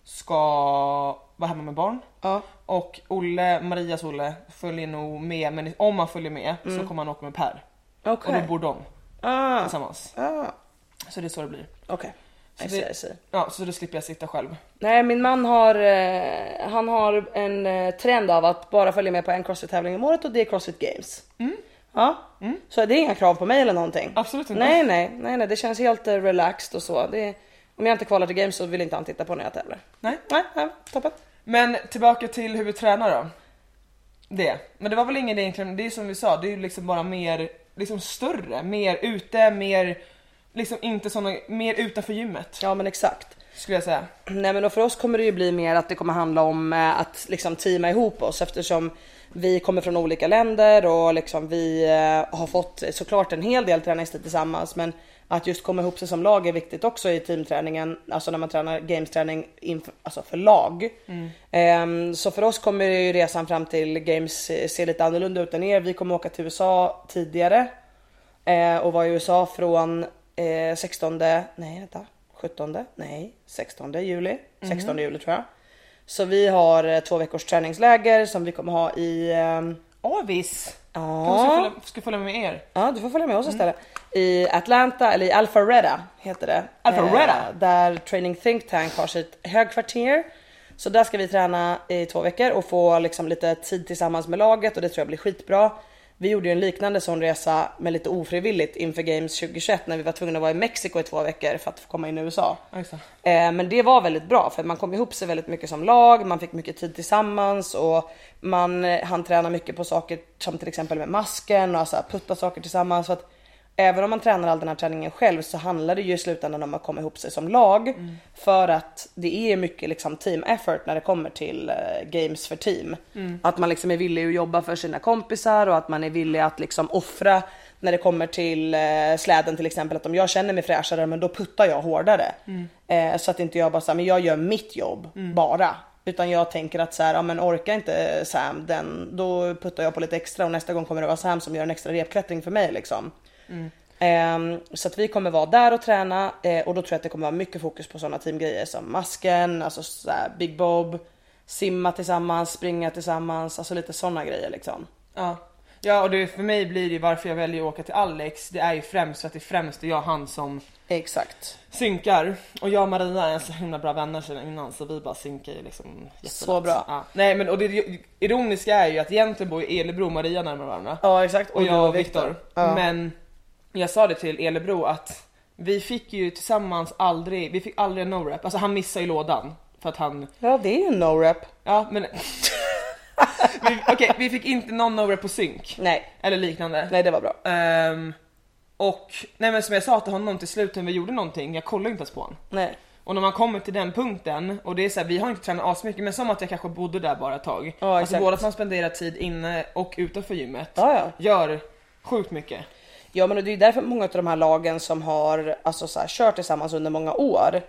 Speaker 1: ska vara hemma med barn.
Speaker 2: Ja,
Speaker 1: Och Olle, Marias Olle följer nog med men om han följer med så kommer han åka med Per.
Speaker 2: Mm. okej.
Speaker 1: Och då bor de
Speaker 2: Ah,
Speaker 1: tillsammans.
Speaker 2: ah,
Speaker 1: Så det är så det blir.
Speaker 2: okej. I
Speaker 1: Så
Speaker 2: see,
Speaker 1: det-
Speaker 2: I see.
Speaker 1: Ja så då slipper jag sitta själv.
Speaker 2: Nej min man har, eh, han har en eh, trend av att bara följa med på en crossfit-tävling om året och det är crossfit games. Ja, så det är inga krav på mig eller någonting.
Speaker 1: Absolut inte.
Speaker 2: Nej nej, nej, nej det känns helt eh, relaxed och så. Det, om jag inte kvalar till games så vill inte han titta på när jag tävlar.
Speaker 1: Nej.
Speaker 2: Nej, nej toppen.
Speaker 1: Men tillbaka till hur vi tränar då. Det. Men det var väl ingen egentligen, det är som vi sa, det är ju liksom bara mer, liksom större, mer ute, mer, liksom inte såna, mer utanför gymmet.
Speaker 2: Ja men exakt.
Speaker 1: Skulle jag säga.
Speaker 2: Nej men och för oss kommer det ju bli mer att det kommer handla om eh, att liksom teama ihop oss eftersom vi kommer från olika länder och liksom vi eh, har fått såklart en hel del träningstid tillsammans men att just komma ihop sig som lag är viktigt också i teamträningen, alltså när man tränar gamesträning inför, alltså för lag. Ehm, så för oss kommer ju resan fram till games eh, se lite annorlunda ut än er. Vi kommer åka till USA tidigare eh, och var i USA från eh, 16, nej vänta, 17, nej 16 juli, 16 juli tror jag. Så vi har eh, två veckors träningsläger som vi kommer ha i, ehm,
Speaker 1: Avis!
Speaker 2: ja,
Speaker 1: Jag ska följa, ska följa med er.
Speaker 2: ja du får följa med oss istället. I Atlanta, eller i Alpharetta heter det.
Speaker 1: Alpharetta?
Speaker 2: Eh, där Training Think Tank har sitt högkvarter. Så där ska vi träna i två veckor och få liksom lite tid tillsammans med laget och det tror jag blir skitbra. Vi gjorde ju en liknande sån resa med lite ofrivilligt inför Games 2021 när vi var tvungna att vara i Mexiko i två veckor för att få komma in i USA. Eh, men det var väldigt bra för man kom ihop sig väldigt mycket som lag, man fick mycket tid tillsammans och man eh, hann träna mycket på saker som till exempel med masken och alltså putta saker tillsammans. Så att även om man tränar all den här träningen själv så handlar det ju i slutändan om att komma ihop sig som lag för att det är mycket liksom team effort när det kommer till eh, games för team. Att man liksom är villig att jobba för sina kompisar och att man är villig att liksom offra när det kommer till eh, släden till exempel att om jag känner mig fräschare men då puttar jag hårdare. Eh, så att inte jag bara säger men jag gör mitt jobb bara. Utan jag tänker att så här, ja men orkar inte Sam den, då puttar jag på lite extra och nästa gång kommer det vara Sam som gör en extra repklättring för mig liksom. Ehm, så att vi kommer vara där och träna eh, och då tror jag att det kommer vara mycket fokus på sådana teamgrejer som masken, alltså så här, Big Bob, simma tillsammans, springa tillsammans, alltså lite sådana grejer liksom.
Speaker 1: Ja. Ja och det, för mig blir det ju varför jag väljer att åka till Alex, det är ju främst för att det är främst jag och han som
Speaker 2: Exakt.
Speaker 1: synkar. Och jag och Maria är så himla bra vänner sedan innan så vi bara synkar ju liksom jättelätt.
Speaker 2: Så bra.
Speaker 1: Ja. Nej men och det ironiska är ju att egentligen bor ju Elebro och Maria närmare varandra.
Speaker 2: Ja exakt.
Speaker 1: och
Speaker 2: du
Speaker 1: jag och Viktor.
Speaker 2: Ja.
Speaker 1: Men jag sa det till Elebro att vi fick ju tillsammans aldrig, vi fick aldrig en no-rep. Alltså han missade ju lådan för att han,
Speaker 2: ja det är ju en no-rep.
Speaker 1: ja men Okej vi fick inte någon no-rep på synk.
Speaker 2: Nej,
Speaker 1: Eller liknande.
Speaker 2: nej det var bra.
Speaker 1: Ehm, och nej men som jag sa till honom till slut när vi gjorde någonting, jag kollade inte ens på honom.
Speaker 2: Nej.
Speaker 1: Och när man kommer till den punkten, och det är så här, vi har inte tränat asmycket men som att jag kanske bodde där bara ett tag.
Speaker 2: Ja,
Speaker 1: alltså både att man spenderar tid inne och utanför gymmet
Speaker 2: Ja, ja.
Speaker 1: gör sjukt mycket.
Speaker 2: Ja men det är därför många av de här lagen som har alltså, så här, kört tillsammans under många år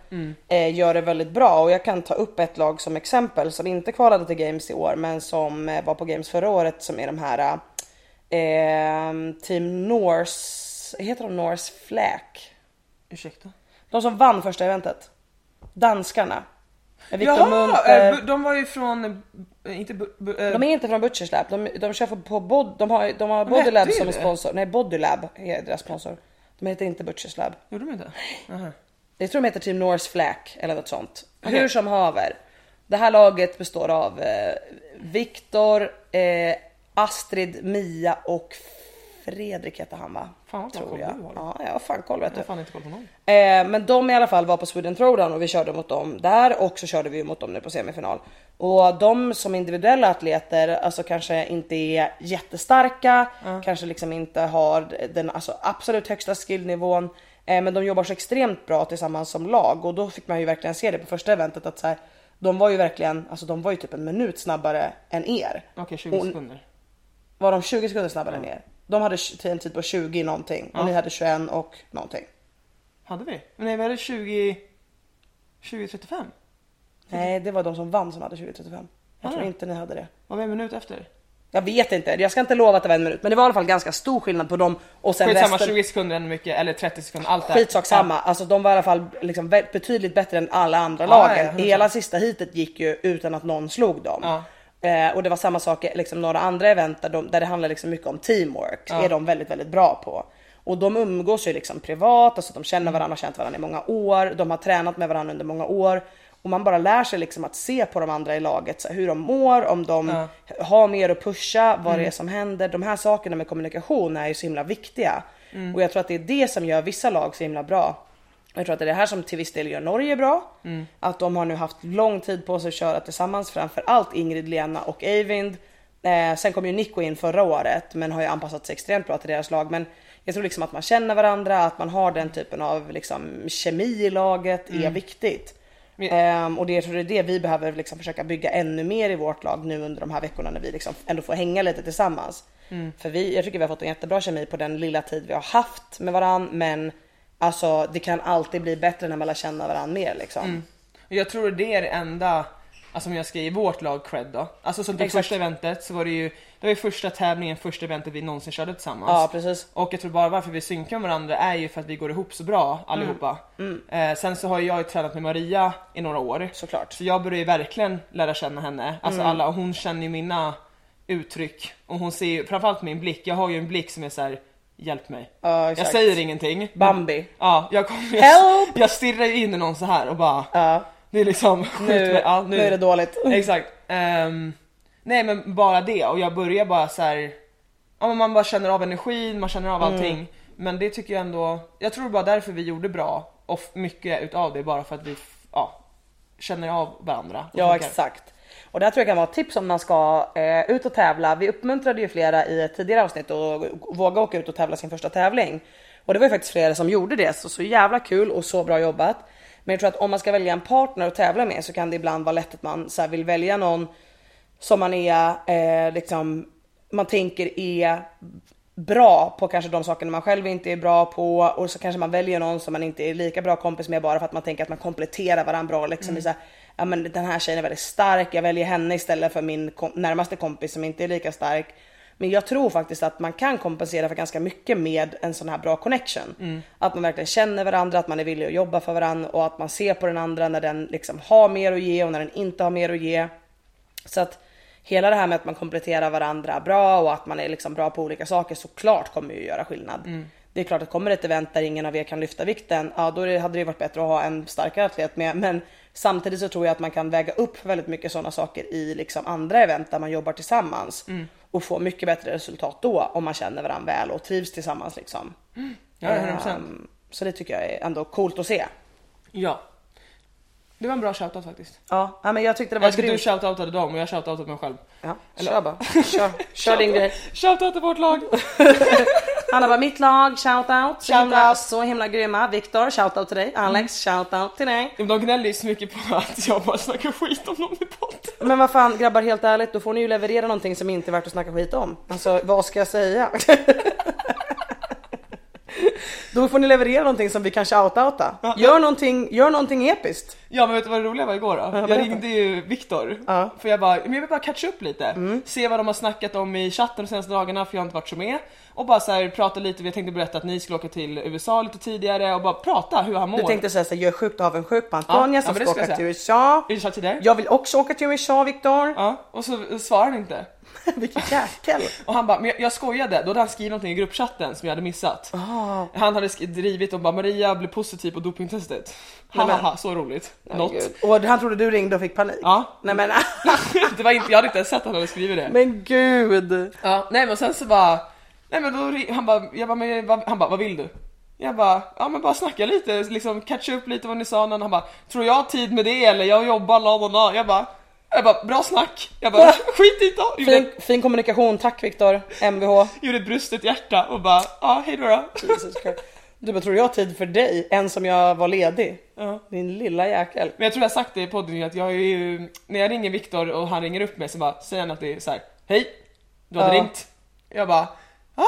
Speaker 2: eh, gör det väldigt bra och jag kan ta upp ett lag som exempel som inte kvalade till Games i år men som eh, var på Games förra året som är de här eh, Team Norse, heter de Norse Flack?
Speaker 1: Ursäkta?
Speaker 2: De som vann första eventet. Danskarna. Med Victor
Speaker 1: Jaha!
Speaker 2: Munter.
Speaker 1: eh, de var ju från, inte bu- bu- eh,
Speaker 2: De är inte från Butchers Lab, de, de kör på bod, de har, de har Bodylab som
Speaker 1: det.
Speaker 2: sponsor. Nej Bodylab är deras sponsor. De heter inte Butchers Lab.
Speaker 1: Gjorde de inte? Aha.
Speaker 2: Jag tror de heter Team Norse Flack eller något sånt.
Speaker 1: Okej.
Speaker 2: Hur som haver. Det här laget består av eh, Viktor, eh, Astrid, Mia och Fredrik heter han va?
Speaker 1: Fan,
Speaker 2: Tror jag.
Speaker 1: du.
Speaker 2: Ja, jag har fan koll vet
Speaker 1: Jag
Speaker 2: du.
Speaker 1: har fan inte koll på någon.
Speaker 2: Eh, men de i alla fall var på Sweden Throwdown och vi körde mot dem där och så körde vi mot dem nu på semifinal. Och de som individuella atleter alltså kanske inte är jättestarka, kanske liksom inte har den alltså, absolut högsta skillnivån. Eh, men de jobbar så extremt bra tillsammans som lag och då fick man ju verkligen se det på första eventet att så här, de var ju verkligen, alltså de var ju typ en minut snabbare än er.
Speaker 1: Okej, 20
Speaker 2: Och-
Speaker 1: sekunder.
Speaker 2: Var de 20 sekunder snabbare än er? De hade en tid på 20 någonting och ni hade 21 och någonting.
Speaker 1: Hade vi? Nej, vi hade 20... 2035.
Speaker 2: Nej, det var de som vann som hade 2035. Jag
Speaker 1: Ah.
Speaker 2: tror inte ni hade det.
Speaker 1: Var vi en minut efter?
Speaker 2: Jag vet inte, jag ska inte lova att det var en minut, men det var i alla fall ganska stor skillnad på dem och sen
Speaker 1: Skitsamma,
Speaker 2: resten.
Speaker 1: 20 sekunder ännu mycket, eller 30 sekunder, allt det
Speaker 2: Skitsak samma, alltså de var i alla fall liksom betydligt bättre än alla andra
Speaker 1: Ja,
Speaker 2: lagen.
Speaker 1: ja, 100%.
Speaker 2: Hela sista heatet gick ju utan att någon slog dem.
Speaker 1: Ja.
Speaker 2: Eh, och det var samma sak liksom några andra event där, de, där det handlar liksom mycket om teamwork. är de väldigt, väldigt bra på. Och de umgås ju liksom privat, alltså de känner varandra och har känt varandra i många år. De har tränat med varandra under många år. Och man bara lär sig liksom att se på de andra i laget, så här, hur de mår, om de har mer att pusha, vad det är som händer. De här sakerna med kommunikation är ju så himla viktiga. Och jag tror att det är det som gör vissa lag så himla bra. Jag tror att det är det här som till viss del gör Norge bra. Att de har nu haft lång tid på sig att köra tillsammans, framför allt Ingrid, Lena och Eivind. Eh, sen kom ju Nico in förra året men har ju anpassat sig extremt bra till deras lag. Men jag tror liksom att man känner varandra, att man har den typen av liksom, kemi i laget är viktigt. Ehm, och det, jag tror det är det vi behöver liksom försöka bygga ännu mer i vårt lag nu under de här veckorna när vi liksom ändå får hänga lite tillsammans. För vi, jag tycker vi har fått en jättebra kemi på den lilla tid vi har haft med varann men alltså det kan alltid bli bättre när man lär känna varandra mer liksom.
Speaker 1: Jag tror det är det enda, alltså om jag ska ge vårt lag cred då. Alltså som det
Speaker 2: Exakt.
Speaker 1: första eventet så var det ju, det var ju första tävlingen, första eventet vi någonsin körde tillsammans.
Speaker 2: Ja precis.
Speaker 1: Och jag tror bara varför vi synkar med varandra är ju för att vi går ihop så bra allihopa. Eh, sen så har ju jag ju tränat med Maria i några år.
Speaker 2: Såklart.
Speaker 1: Så jag börjar ju verkligen lära känna henne. Alltså
Speaker 2: Mm.
Speaker 1: alla, och hon känner ju mina uttryck. Och hon ser ju, framförallt min blick, jag har ju en blick som är så här: hjälp mig.
Speaker 2: Ja,
Speaker 1: jag säger ingenting.
Speaker 2: Bambi.
Speaker 1: Ja, jag kommer, jag,
Speaker 2: Help!
Speaker 1: jag stirrar ju in i någon så här och bara,
Speaker 2: Ja.
Speaker 1: Det är liksom,
Speaker 2: Nu.
Speaker 1: Ja,
Speaker 2: nu är det dåligt.
Speaker 1: Exakt. Ehm, nej men bara det och jag börjar bara så här. Ja men man bara känner av energin, man känner av
Speaker 2: Mm.
Speaker 1: allting. Men det tycker jag ändå, jag tror bara därför vi gjorde bra och mycket utav det bara för att vi ja, känner av varandra.
Speaker 2: Ja
Speaker 1: funkar.
Speaker 2: exakt. Och det här tror jag kan vara ett tips om man ska eh, ut och tävla. Vi uppmuntrade ju flera i ett tidigare avsnitt att våga åka ut och tävla sin första tävling. Och det var ju faktiskt flera som gjorde det, så så jävla kul och så bra jobbat. Men jag tror att om man ska välja en partner att tävla med så kan det ibland vara lätt att man så här, vill välja någon som man är eh, liksom, man tänker är bra på kanske de sakerna man själv inte är bra på och så kanske man väljer någon som man inte är lika bra kompis med bara för att man tänker att man kompletterar varandra bra liksom. Mm. Så här, ja men den här tjejen är väldigt stark, jag väljer henne istället för min kom- närmaste kompis som inte är lika stark. Men jag tror faktiskt att man kan kompensera för ganska mycket med en sån här bra connection. Att man verkligen känner varandra, att man är villig att jobba för varandra och att man ser på den andra när den liksom har mer att ge och när den inte har mer att ge. Så att hela det här med att man kompletterar varandra bra och att man är liksom bra på olika saker såklart kommer ju göra skillnad. Det är klart att kommer ett event där ingen av er kan lyfta vikten, ja då hade det varit bättre att ha en starkare atlet med. Men samtidigt så tror jag att man kan väga upp väldigt mycket sådana saker i liksom andra event där man jobbar tillsammans och få mycket bättre resultat då om man känner varandra väl och trivs tillsammans liksom.
Speaker 1: Ja, 100%.
Speaker 2: Ehm, så det tycker jag är ändå coolt att se.
Speaker 1: Ja. Det var en bra shoutout faktiskt.
Speaker 2: Ja, ja, men jag tyckte det var
Speaker 1: Jag ska du
Speaker 2: grymt.
Speaker 1: shoutoutade dem och jag shoutoutade mig själv.
Speaker 2: Ja, kör bara. Kör, kör din grej.
Speaker 1: Shoutout till vårt lag!
Speaker 2: Hanna bara mitt lag, shoutout. Så,
Speaker 1: Shout
Speaker 2: himla, så himla grymma. Viktor, shoutout till dig. Alex, shoutout till dig.
Speaker 1: De gnäller ju så mycket på att jag bara snackar skit om dem i podden.
Speaker 2: Men vad fan grabbar helt ärligt, då får ni ju leverera någonting som inte är värt att snacka skit om. Alltså vad ska jag säga? Då får ni leverera någonting som vi kan shoutouta. Gör någonting, gör någonting episkt.
Speaker 1: Ja men vet du vad det roliga var igår då? Jag ringde ju Viktor,
Speaker 2: Ja. Mm.
Speaker 1: för jag bara, men jag vill bara catcha upp lite. Se vad de har snackat om i chatten de senaste dagarna för jag har inte varit så med. Och bara så här, prata lite, vi tänkte berätta att ni skulle åka till USA lite tidigare och bara prata hur han mår.
Speaker 2: Du tänkte säga såhär, jag är sjukt avundsjuk på Antonia
Speaker 1: Ja,
Speaker 2: som
Speaker 1: ja,
Speaker 2: ska åka
Speaker 1: jag
Speaker 2: till USA.
Speaker 1: Tidigare?
Speaker 2: Jag vill också åka till USA Viktor.
Speaker 1: Ja, och så svarar han inte.
Speaker 2: Vilken jäkel.
Speaker 1: Och han bara, men jag, jag skojade, då hade han skrivit någonting i gruppchatten som jag hade missat. Han hade sk- drivit om bara Maria blev positiv på dopingtestet. Haha, så roligt.
Speaker 2: Nej,
Speaker 1: Något.
Speaker 2: gud. Och han trodde du ringde och fick panik.
Speaker 1: Ja.
Speaker 2: Nej men,
Speaker 1: det var inte, jag hade inte ens sett att han hade skrivit det.
Speaker 2: men gud.
Speaker 1: Ja, nej men sen så bara Nej men då han bara, jag bara, men, vad, han bara, vad vill du? Jag bara, ja men bara snacka lite, liksom catcha upp lite vad ni sa innan. Han bara, tror jag har tid med det eller? Jag jobbar, la la la. Jag bara, jag bara, bra snack. Jag bara, skit i det.
Speaker 2: Fin,
Speaker 1: Gjorde,
Speaker 2: fin kommunikation, tack Viktor, Mvh.
Speaker 1: gjorde ett brustet hjärta och bara, ja hejdå då.
Speaker 2: Du bara, tror jag har tid för dig? En som jag var ledig?
Speaker 1: Ja.
Speaker 2: Din lilla jäkel.
Speaker 1: Men jag tror jag har sagt det i podden att jag är ju, när jag ringer Viktor och han ringer upp mig så bara säger han att det är så här: hej, du hade
Speaker 2: Ja.
Speaker 1: ringt. Jag bara, ja,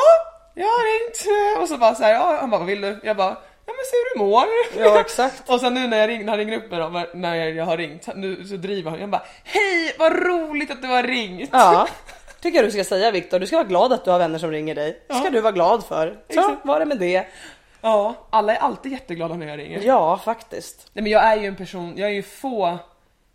Speaker 1: jag har ringt. Och så bara så här, ja, han bara, vad vill du? Jag bara, ja men se hur du mår.
Speaker 2: Ja, exakt.
Speaker 1: och sen nu när jag ring, när han ringer upp mig då, när jag har ringt, nu så driver han, jag bara, hej vad roligt att du har ringt.
Speaker 2: Ja, tycker jag du ska säga Viktor. Du ska vara glad att du har vänner som ringer dig. Det ska
Speaker 1: Ja.
Speaker 2: du vara glad för. Så
Speaker 1: Exakt.
Speaker 2: var det med det.
Speaker 1: Ja, alla är alltid jätteglada när jag ringer.
Speaker 2: Ja, faktiskt.
Speaker 1: Nej men jag är ju en person, jag är ju få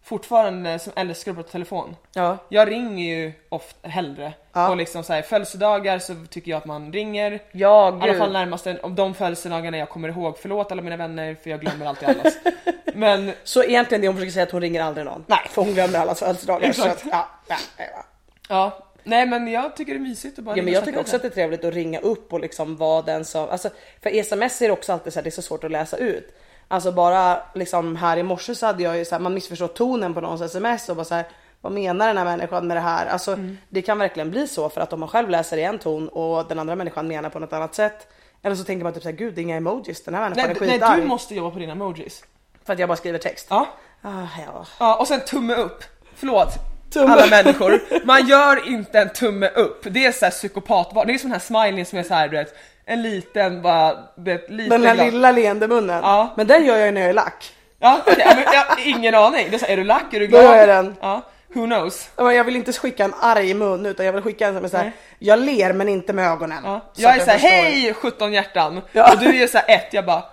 Speaker 1: fortfarande som älskar att prata telefon.
Speaker 2: Ja,
Speaker 1: Jag ringer ju ofta hellre.
Speaker 2: Ja.
Speaker 1: Och liksom så här, födelsedagar så tycker jag att man ringer.
Speaker 2: ja
Speaker 1: I alla fall närmast om de födelsedagarna jag kommer ihåg. Förlåt alla mina vänner för jag glömmer alltid allas. Men
Speaker 2: Så egentligen det hon försöker säga att hon ringer aldrig någon. Nej, för hon glömmer allas födelsedagar.
Speaker 1: Exakt.
Speaker 2: att, ja, ja, ja.
Speaker 1: ja, nej men jag tycker det är mysigt att bara
Speaker 2: Ja, men jag tycker också att det är trevligt att ringa upp och liksom vara den som, alltså för sms är det också alltid så här, det är så svårt att läsa ut. Alltså bara liksom här i morse så hade jag ju så här, man missförstår tonen på någons sms och bara så här, vad menar den här människan med det här? Alltså
Speaker 1: Mm.
Speaker 2: det kan verkligen bli så för att om man själv läser i en ton och den andra människan menar på något annat sätt. Eller så tänker man typ såhär, gud det är inga emojis, den här människan
Speaker 1: Nej,
Speaker 2: är
Speaker 1: nej
Speaker 2: skitarg.
Speaker 1: du måste jobba på dina emojis.
Speaker 2: För att jag bara skriver text.
Speaker 1: Ja.
Speaker 2: Ah, ja.
Speaker 1: ja, och sen tumme upp. Förlåt.
Speaker 2: Tumme.
Speaker 1: Alla människor. Man gör inte en tumme upp. Det är såhär psykopat, det är sån här smiley som är såhär du vet, en liten bara, vet, lite
Speaker 2: Den här
Speaker 1: glad.
Speaker 2: lilla leende munnen.
Speaker 1: Ja.
Speaker 2: Men den gör jag ju när jag är lack.
Speaker 1: Ja, ja, men jag ingen aning. Det är, så, här, är du lack? Är du
Speaker 2: Då
Speaker 1: glad?
Speaker 2: gör jag den.
Speaker 1: Ja, who knows?
Speaker 2: Jag vill inte skicka en arg mun utan jag vill skicka en som är såhär, jag ler men inte med ögonen.
Speaker 1: Ja.
Speaker 2: Så
Speaker 1: Jag är såhär, hej 17 hjärtan!
Speaker 2: Ja.
Speaker 1: Och du är såhär ett, jag bara,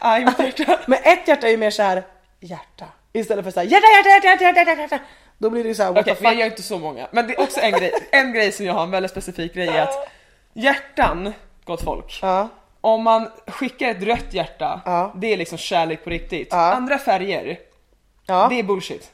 Speaker 1: aj mitt hjärta.
Speaker 2: Men ett hjärta är ju mer såhär, hjärta. Istället för såhär, hjärta, hjärta, hjärta, hjärta, hjärta, hjärta. Då blir det ju såhär, what
Speaker 1: Okej,
Speaker 2: the
Speaker 1: men jag
Speaker 2: fuck.
Speaker 1: gör inte så många. Men det är också en grej, en grej som jag har, en väldigt specifik grej är att hjärtan, gott folk.
Speaker 2: Ja,
Speaker 1: Om man skickar ett rött hjärta,
Speaker 2: Ja.
Speaker 1: det är liksom kärlek på riktigt. Andra färger, det är bullshit.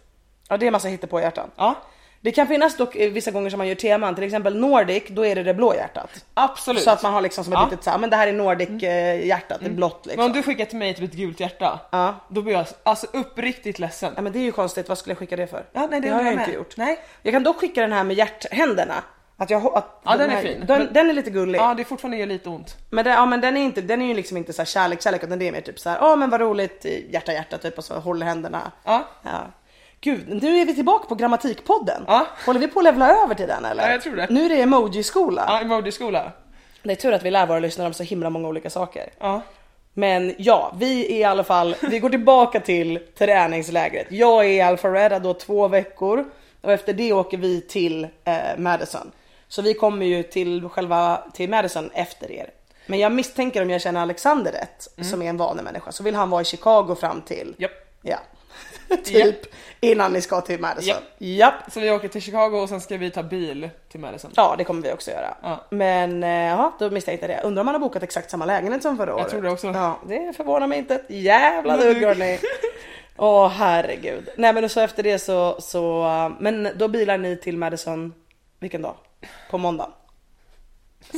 Speaker 2: Ja, det är massa på hjärtan.
Speaker 1: Ja,
Speaker 2: Det kan finnas dock eh, vissa gånger som man gör teman, till exempel Nordic, då är det det blå hjärtat.
Speaker 1: absolut.
Speaker 2: Så att man har liksom som ett
Speaker 1: Ja. Mm.
Speaker 2: litet såhär, men det här är Nordic eh, hjärtat, det är blått
Speaker 1: Men
Speaker 2: liksom.
Speaker 1: om du skickar till mig typ ett gult hjärta,
Speaker 2: Ja.
Speaker 1: då blir jag alltså uppriktigt ledsen.
Speaker 2: Ja men det är ju konstigt, vad skulle jag skicka det för?
Speaker 1: Ja, nej, det
Speaker 2: har
Speaker 1: undrar
Speaker 2: jag
Speaker 1: jag
Speaker 2: inte gjort.
Speaker 1: Nej.
Speaker 2: Jag kan dock skicka den här med hjärthänderna. Att jag, att
Speaker 1: Ja, den är
Speaker 2: här,
Speaker 1: fin.
Speaker 2: Den,
Speaker 1: Men-
Speaker 2: den är lite gullig.
Speaker 1: Ja, det fortfarande gör lite ont.
Speaker 2: Men, det, ja, men den är inte, den är ju liksom inte så här kärlek, kärlek utan det är mer typ så här, ja men vad roligt, hjärta hjärta typ och så håller händerna.
Speaker 1: Ja.
Speaker 2: ja. Gud, nu är vi tillbaka på grammatikpodden.
Speaker 1: Ja.
Speaker 2: Håller vi på att levla över till den eller?
Speaker 1: Ja, jag tror det.
Speaker 2: Nu är det emoji-skola.
Speaker 1: Ja, emoji-skola.
Speaker 2: Det är tur att vi lär våra lyssnare om så himla många olika saker.
Speaker 1: Ja.
Speaker 2: Men ja, vi är i alla fall, vi går tillbaka till träningslägret. Jag är i Alpharetta då två veckor och efter det åker vi till eh, Madison. Så vi kommer ju till själva, till Madison efter er. Men jag misstänker om jag känner Alexander rätt, som är en vanemänniska, så vill han vara i Chicago fram till,
Speaker 1: Mm. Japp.
Speaker 2: ja, typ innan ni ska till Madison.
Speaker 1: Japp.
Speaker 2: Japp.
Speaker 1: Så vi åker till Chicago och sen ska vi ta bil till Madison.
Speaker 2: Ja, det kommer vi också göra.
Speaker 1: Ja.
Speaker 2: Men eh, ja, då misstänkte jag det. Undrar om man har bokat exakt samma lägenhet som förra året.
Speaker 1: tror det också.
Speaker 2: Ja, det förvånar mig inte ett jävla dugg hörni. Åh herregud. Nej men så efter det så, så, men då bilar ni till Madison, vilken dag? På måndagen?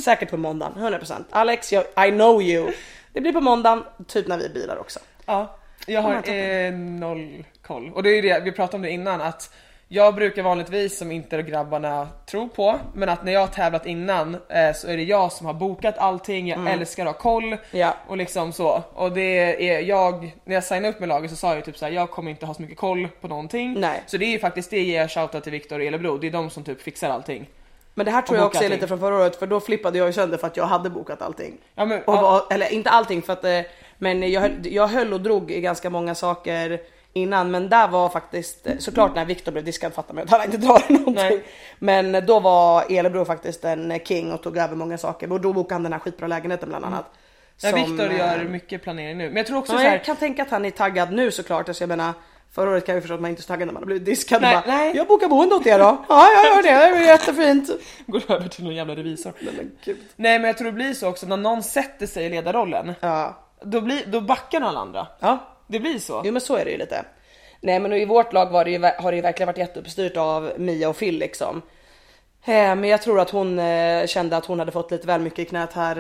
Speaker 2: Säkert på måndagen, 100%. Alex, jag, I know you. Det blir på måndagen, typ när vi bilar också.
Speaker 1: Ja, jag
Speaker 2: Ja,
Speaker 1: har eh, noll koll. Och det är ju det, vi pratade om det innan att jag brukar vanligtvis, som inte grabbarna tror på, men att när jag har tävlat innan eh, så är det jag som har bokat allting, jag älskar att ha koll
Speaker 2: Mm. Ja.
Speaker 1: och liksom så. Och det är jag, när jag signade upp med laget så sa jag typ såhär, jag kommer inte ha så mycket koll på någonting.
Speaker 2: Nej.
Speaker 1: Så det är ju faktiskt det ger jag shoutout till Viktor och Elebro, det är de som typ fixar allting.
Speaker 2: Men det här tror jag också är
Speaker 1: allting.
Speaker 2: lite från förra året för då flippade jag ju sönder för att jag hade bokat allting.
Speaker 1: Ja, men,
Speaker 2: var, eller inte allting för att eh, men jag höll, jag höll och drog i ganska många saker innan men där var faktiskt såklart när Viktor blev diskad fattar man att han inte drar någonting.
Speaker 1: Nej.
Speaker 2: Men då var Elebro faktiskt en king och tog över många saker och då bokade han den här skitbra lägenheten bland annat.
Speaker 1: Ja,
Speaker 2: Som,
Speaker 1: Viktor gör mycket planering nu. Men jag tror också
Speaker 2: Ja,
Speaker 1: så här,
Speaker 2: jag kan tänka att han är taggad nu såklart. Alltså jag menar Förra året kan jag förstå att man inte är så taggad när man har blivit diskad.
Speaker 1: Nej,
Speaker 2: bara,
Speaker 1: nej.
Speaker 2: Jag bokar boende åt er då. Ja jag gör det, det är jättefint.
Speaker 1: går över till någon jävla revisor.
Speaker 2: Nej, men gud.
Speaker 1: Nej men jag tror det blir så också när någon sätter sig i ledarrollen.
Speaker 2: Ja.
Speaker 1: Då, blir, då backar alla andra.
Speaker 2: ja,
Speaker 1: Det blir så.
Speaker 2: Jo men så är det ju lite. Nej men i vårt lag var det ju, har det ju verkligen varit jätteuppstyrt av Mia och Phil liksom. Eh, Men jag tror att hon eh, kände att hon hade fått lite väl mycket i knät här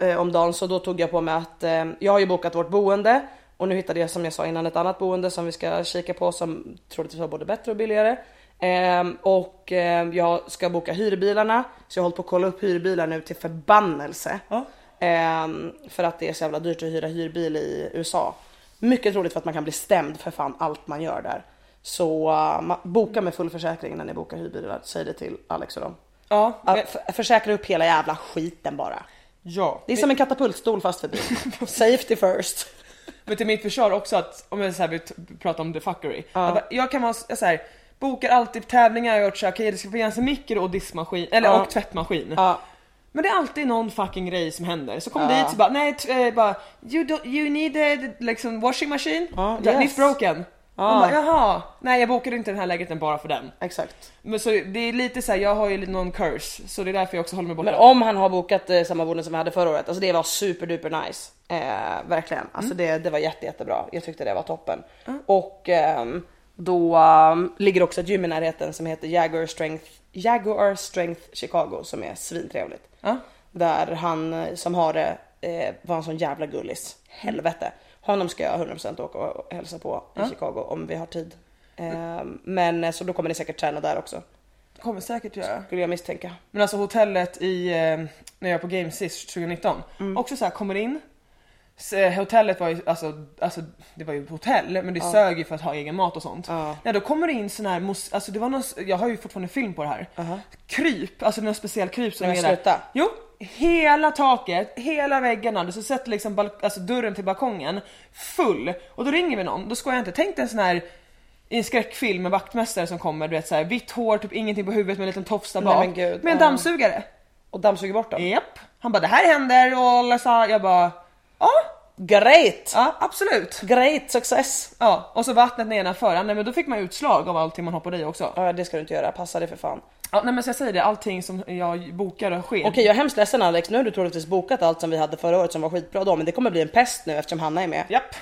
Speaker 2: eh, om dagen så då tog jag på mig att jag har ju bokat vårt boende och nu hittade jag som jag sa innan ett annat boende som vi ska kika på som troligtvis var både bättre och billigare. Ehm, och jag ska boka hyrbilarna så jag har hållit på att kolla upp hyrbilar nu till förbannelse.
Speaker 1: Ja.
Speaker 2: Ehm, för att det är så jävla dyrt att hyra hyrbil i USA. Mycket troligt för att man kan bli stämd för fan allt man gör där. Så uh, boka med full försäkring när ni bokar hyrbilar. Säg det till Alex och dem.
Speaker 1: Ja,
Speaker 2: Ja,
Speaker 1: men-
Speaker 2: f- försäkra upp hela jävla skiten bara.
Speaker 1: ja.
Speaker 2: Det är som en katapultstol fast för bil. Safety first.
Speaker 1: Men till mitt försvar också att, om jag så här vill prata om the fuckery. Jag, bara, jag kan vara s- så här, bokar alltid tävlingar, jag har gjort så här, okej det ska finnas en mikro och diskmaskin, eller
Speaker 2: Ja.
Speaker 1: och tvättmaskin.
Speaker 2: Ja.
Speaker 1: Men det är alltid någon fucking grej som händer. Så kom dit så bara, nej, eh, bara, you, do, you need a liksom, washing machine?
Speaker 2: Ja, yes.
Speaker 1: It's broken. Man bara, jaha, nej jag bokade inte den här lägenheten bara för den.
Speaker 2: Exakt.
Speaker 1: Men så det är lite så här, jag har ju lite någon curse, så det är därför jag också håller mig borta.
Speaker 2: Men om han har bokat eh, samma boende som vi hade förra året, alltså det var superduper nice. Eh, verkligen. Alltså det, det var jätte, jättebra. Jag tyckte det var toppen. Och ehm, då ehm, ligger också ett gym i närheten som heter Jaguar Strength, Jaguar Strength Chicago som är svintrevligt.
Speaker 1: Ja.
Speaker 2: Där han eh, som har det eh, var en sån jävla gullis. Helvete. Honom ska jag 100% åka och hälsa på i Chicago om vi har tid. Ehm, men eh, så då kommer ni säkert träna där också.
Speaker 1: kommer säkert göra.
Speaker 2: Skulle jag misstänka.
Speaker 1: Men alltså hotellet i, eh, när jag var på Game sist 2019,
Speaker 2: Mm.
Speaker 1: också så här kommer in. Eh, hotellet var ju, alltså, alltså det var ju hotell men det sög ju för att ha egen mat och sånt.
Speaker 2: Ja.
Speaker 1: Nej, då kommer det in sån här, alltså det var någon, jag har ju fortfarande film på det här. Kryp, alltså någon speciell kryp som
Speaker 2: Nej,
Speaker 1: är där. Jo, hela taket, hela väggarna, du sätter liksom alltså dörren till balkongen full. Och då ringer vi någon, då ska jag inte, tänk dig en sån här i en skräckfilm med vaktmästare som kommer, du vet såhär vitt hår, typ ingenting på huvudet med en liten tofs där
Speaker 2: Nej,
Speaker 1: bak.
Speaker 2: men gud,
Speaker 1: med en
Speaker 2: ja.
Speaker 1: dammsugare.
Speaker 2: Och dammsuger bort dem.
Speaker 1: Japp. Han bara det här händer och alla sa, jag bara ja,
Speaker 2: Great!
Speaker 1: ja absolut.
Speaker 2: Great success!
Speaker 1: Ja, och så vattnet nedanför, nej men då fick man utslag av allting man hoppade i också.
Speaker 2: Ja det ska du inte göra, passa dig för fan.
Speaker 1: Ja, nej men så jag säger det, allting som jag bokar och sker.
Speaker 2: Okej jag är hemskt ledsen Alex, nu har du troligtvis bokat allt som vi hade förra året som var skitbra då men det kommer bli en pest nu eftersom Hanna är med.
Speaker 1: Japp,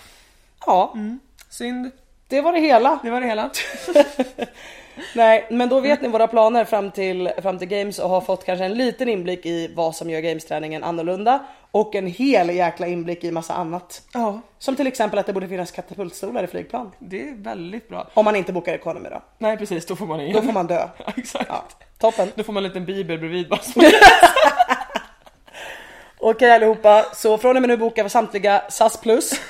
Speaker 2: Ja,
Speaker 1: synd.
Speaker 2: det var det hela.
Speaker 1: Det var det hela.
Speaker 2: Nej men då vet ni våra planer fram till, fram till games och har fått kanske en liten inblick i vad som gör games-träningen annorlunda och en hel jäkla inblick i massa annat.
Speaker 1: Ja,
Speaker 2: Som till exempel att det borde finnas katapultstolar i flygplan.
Speaker 1: det är väldigt bra.
Speaker 2: Om man inte bokar economy då.
Speaker 1: Nej precis, då får man igen.
Speaker 2: Då får man dö.
Speaker 1: Ja, exakt.
Speaker 2: Ja, toppen.
Speaker 1: Då får man en liten bibel bredvid bara.
Speaker 2: Okej allihopa, så från och med nu bokar vi samtliga SAS plus.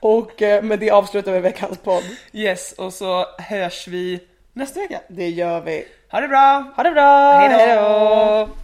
Speaker 2: Och eh, med det avslutar vi veckans podd.
Speaker 1: yes, och så hörs vi nästa vecka.
Speaker 2: Det gör vi.
Speaker 1: Ha det bra!
Speaker 2: Ha det bra! Hej då!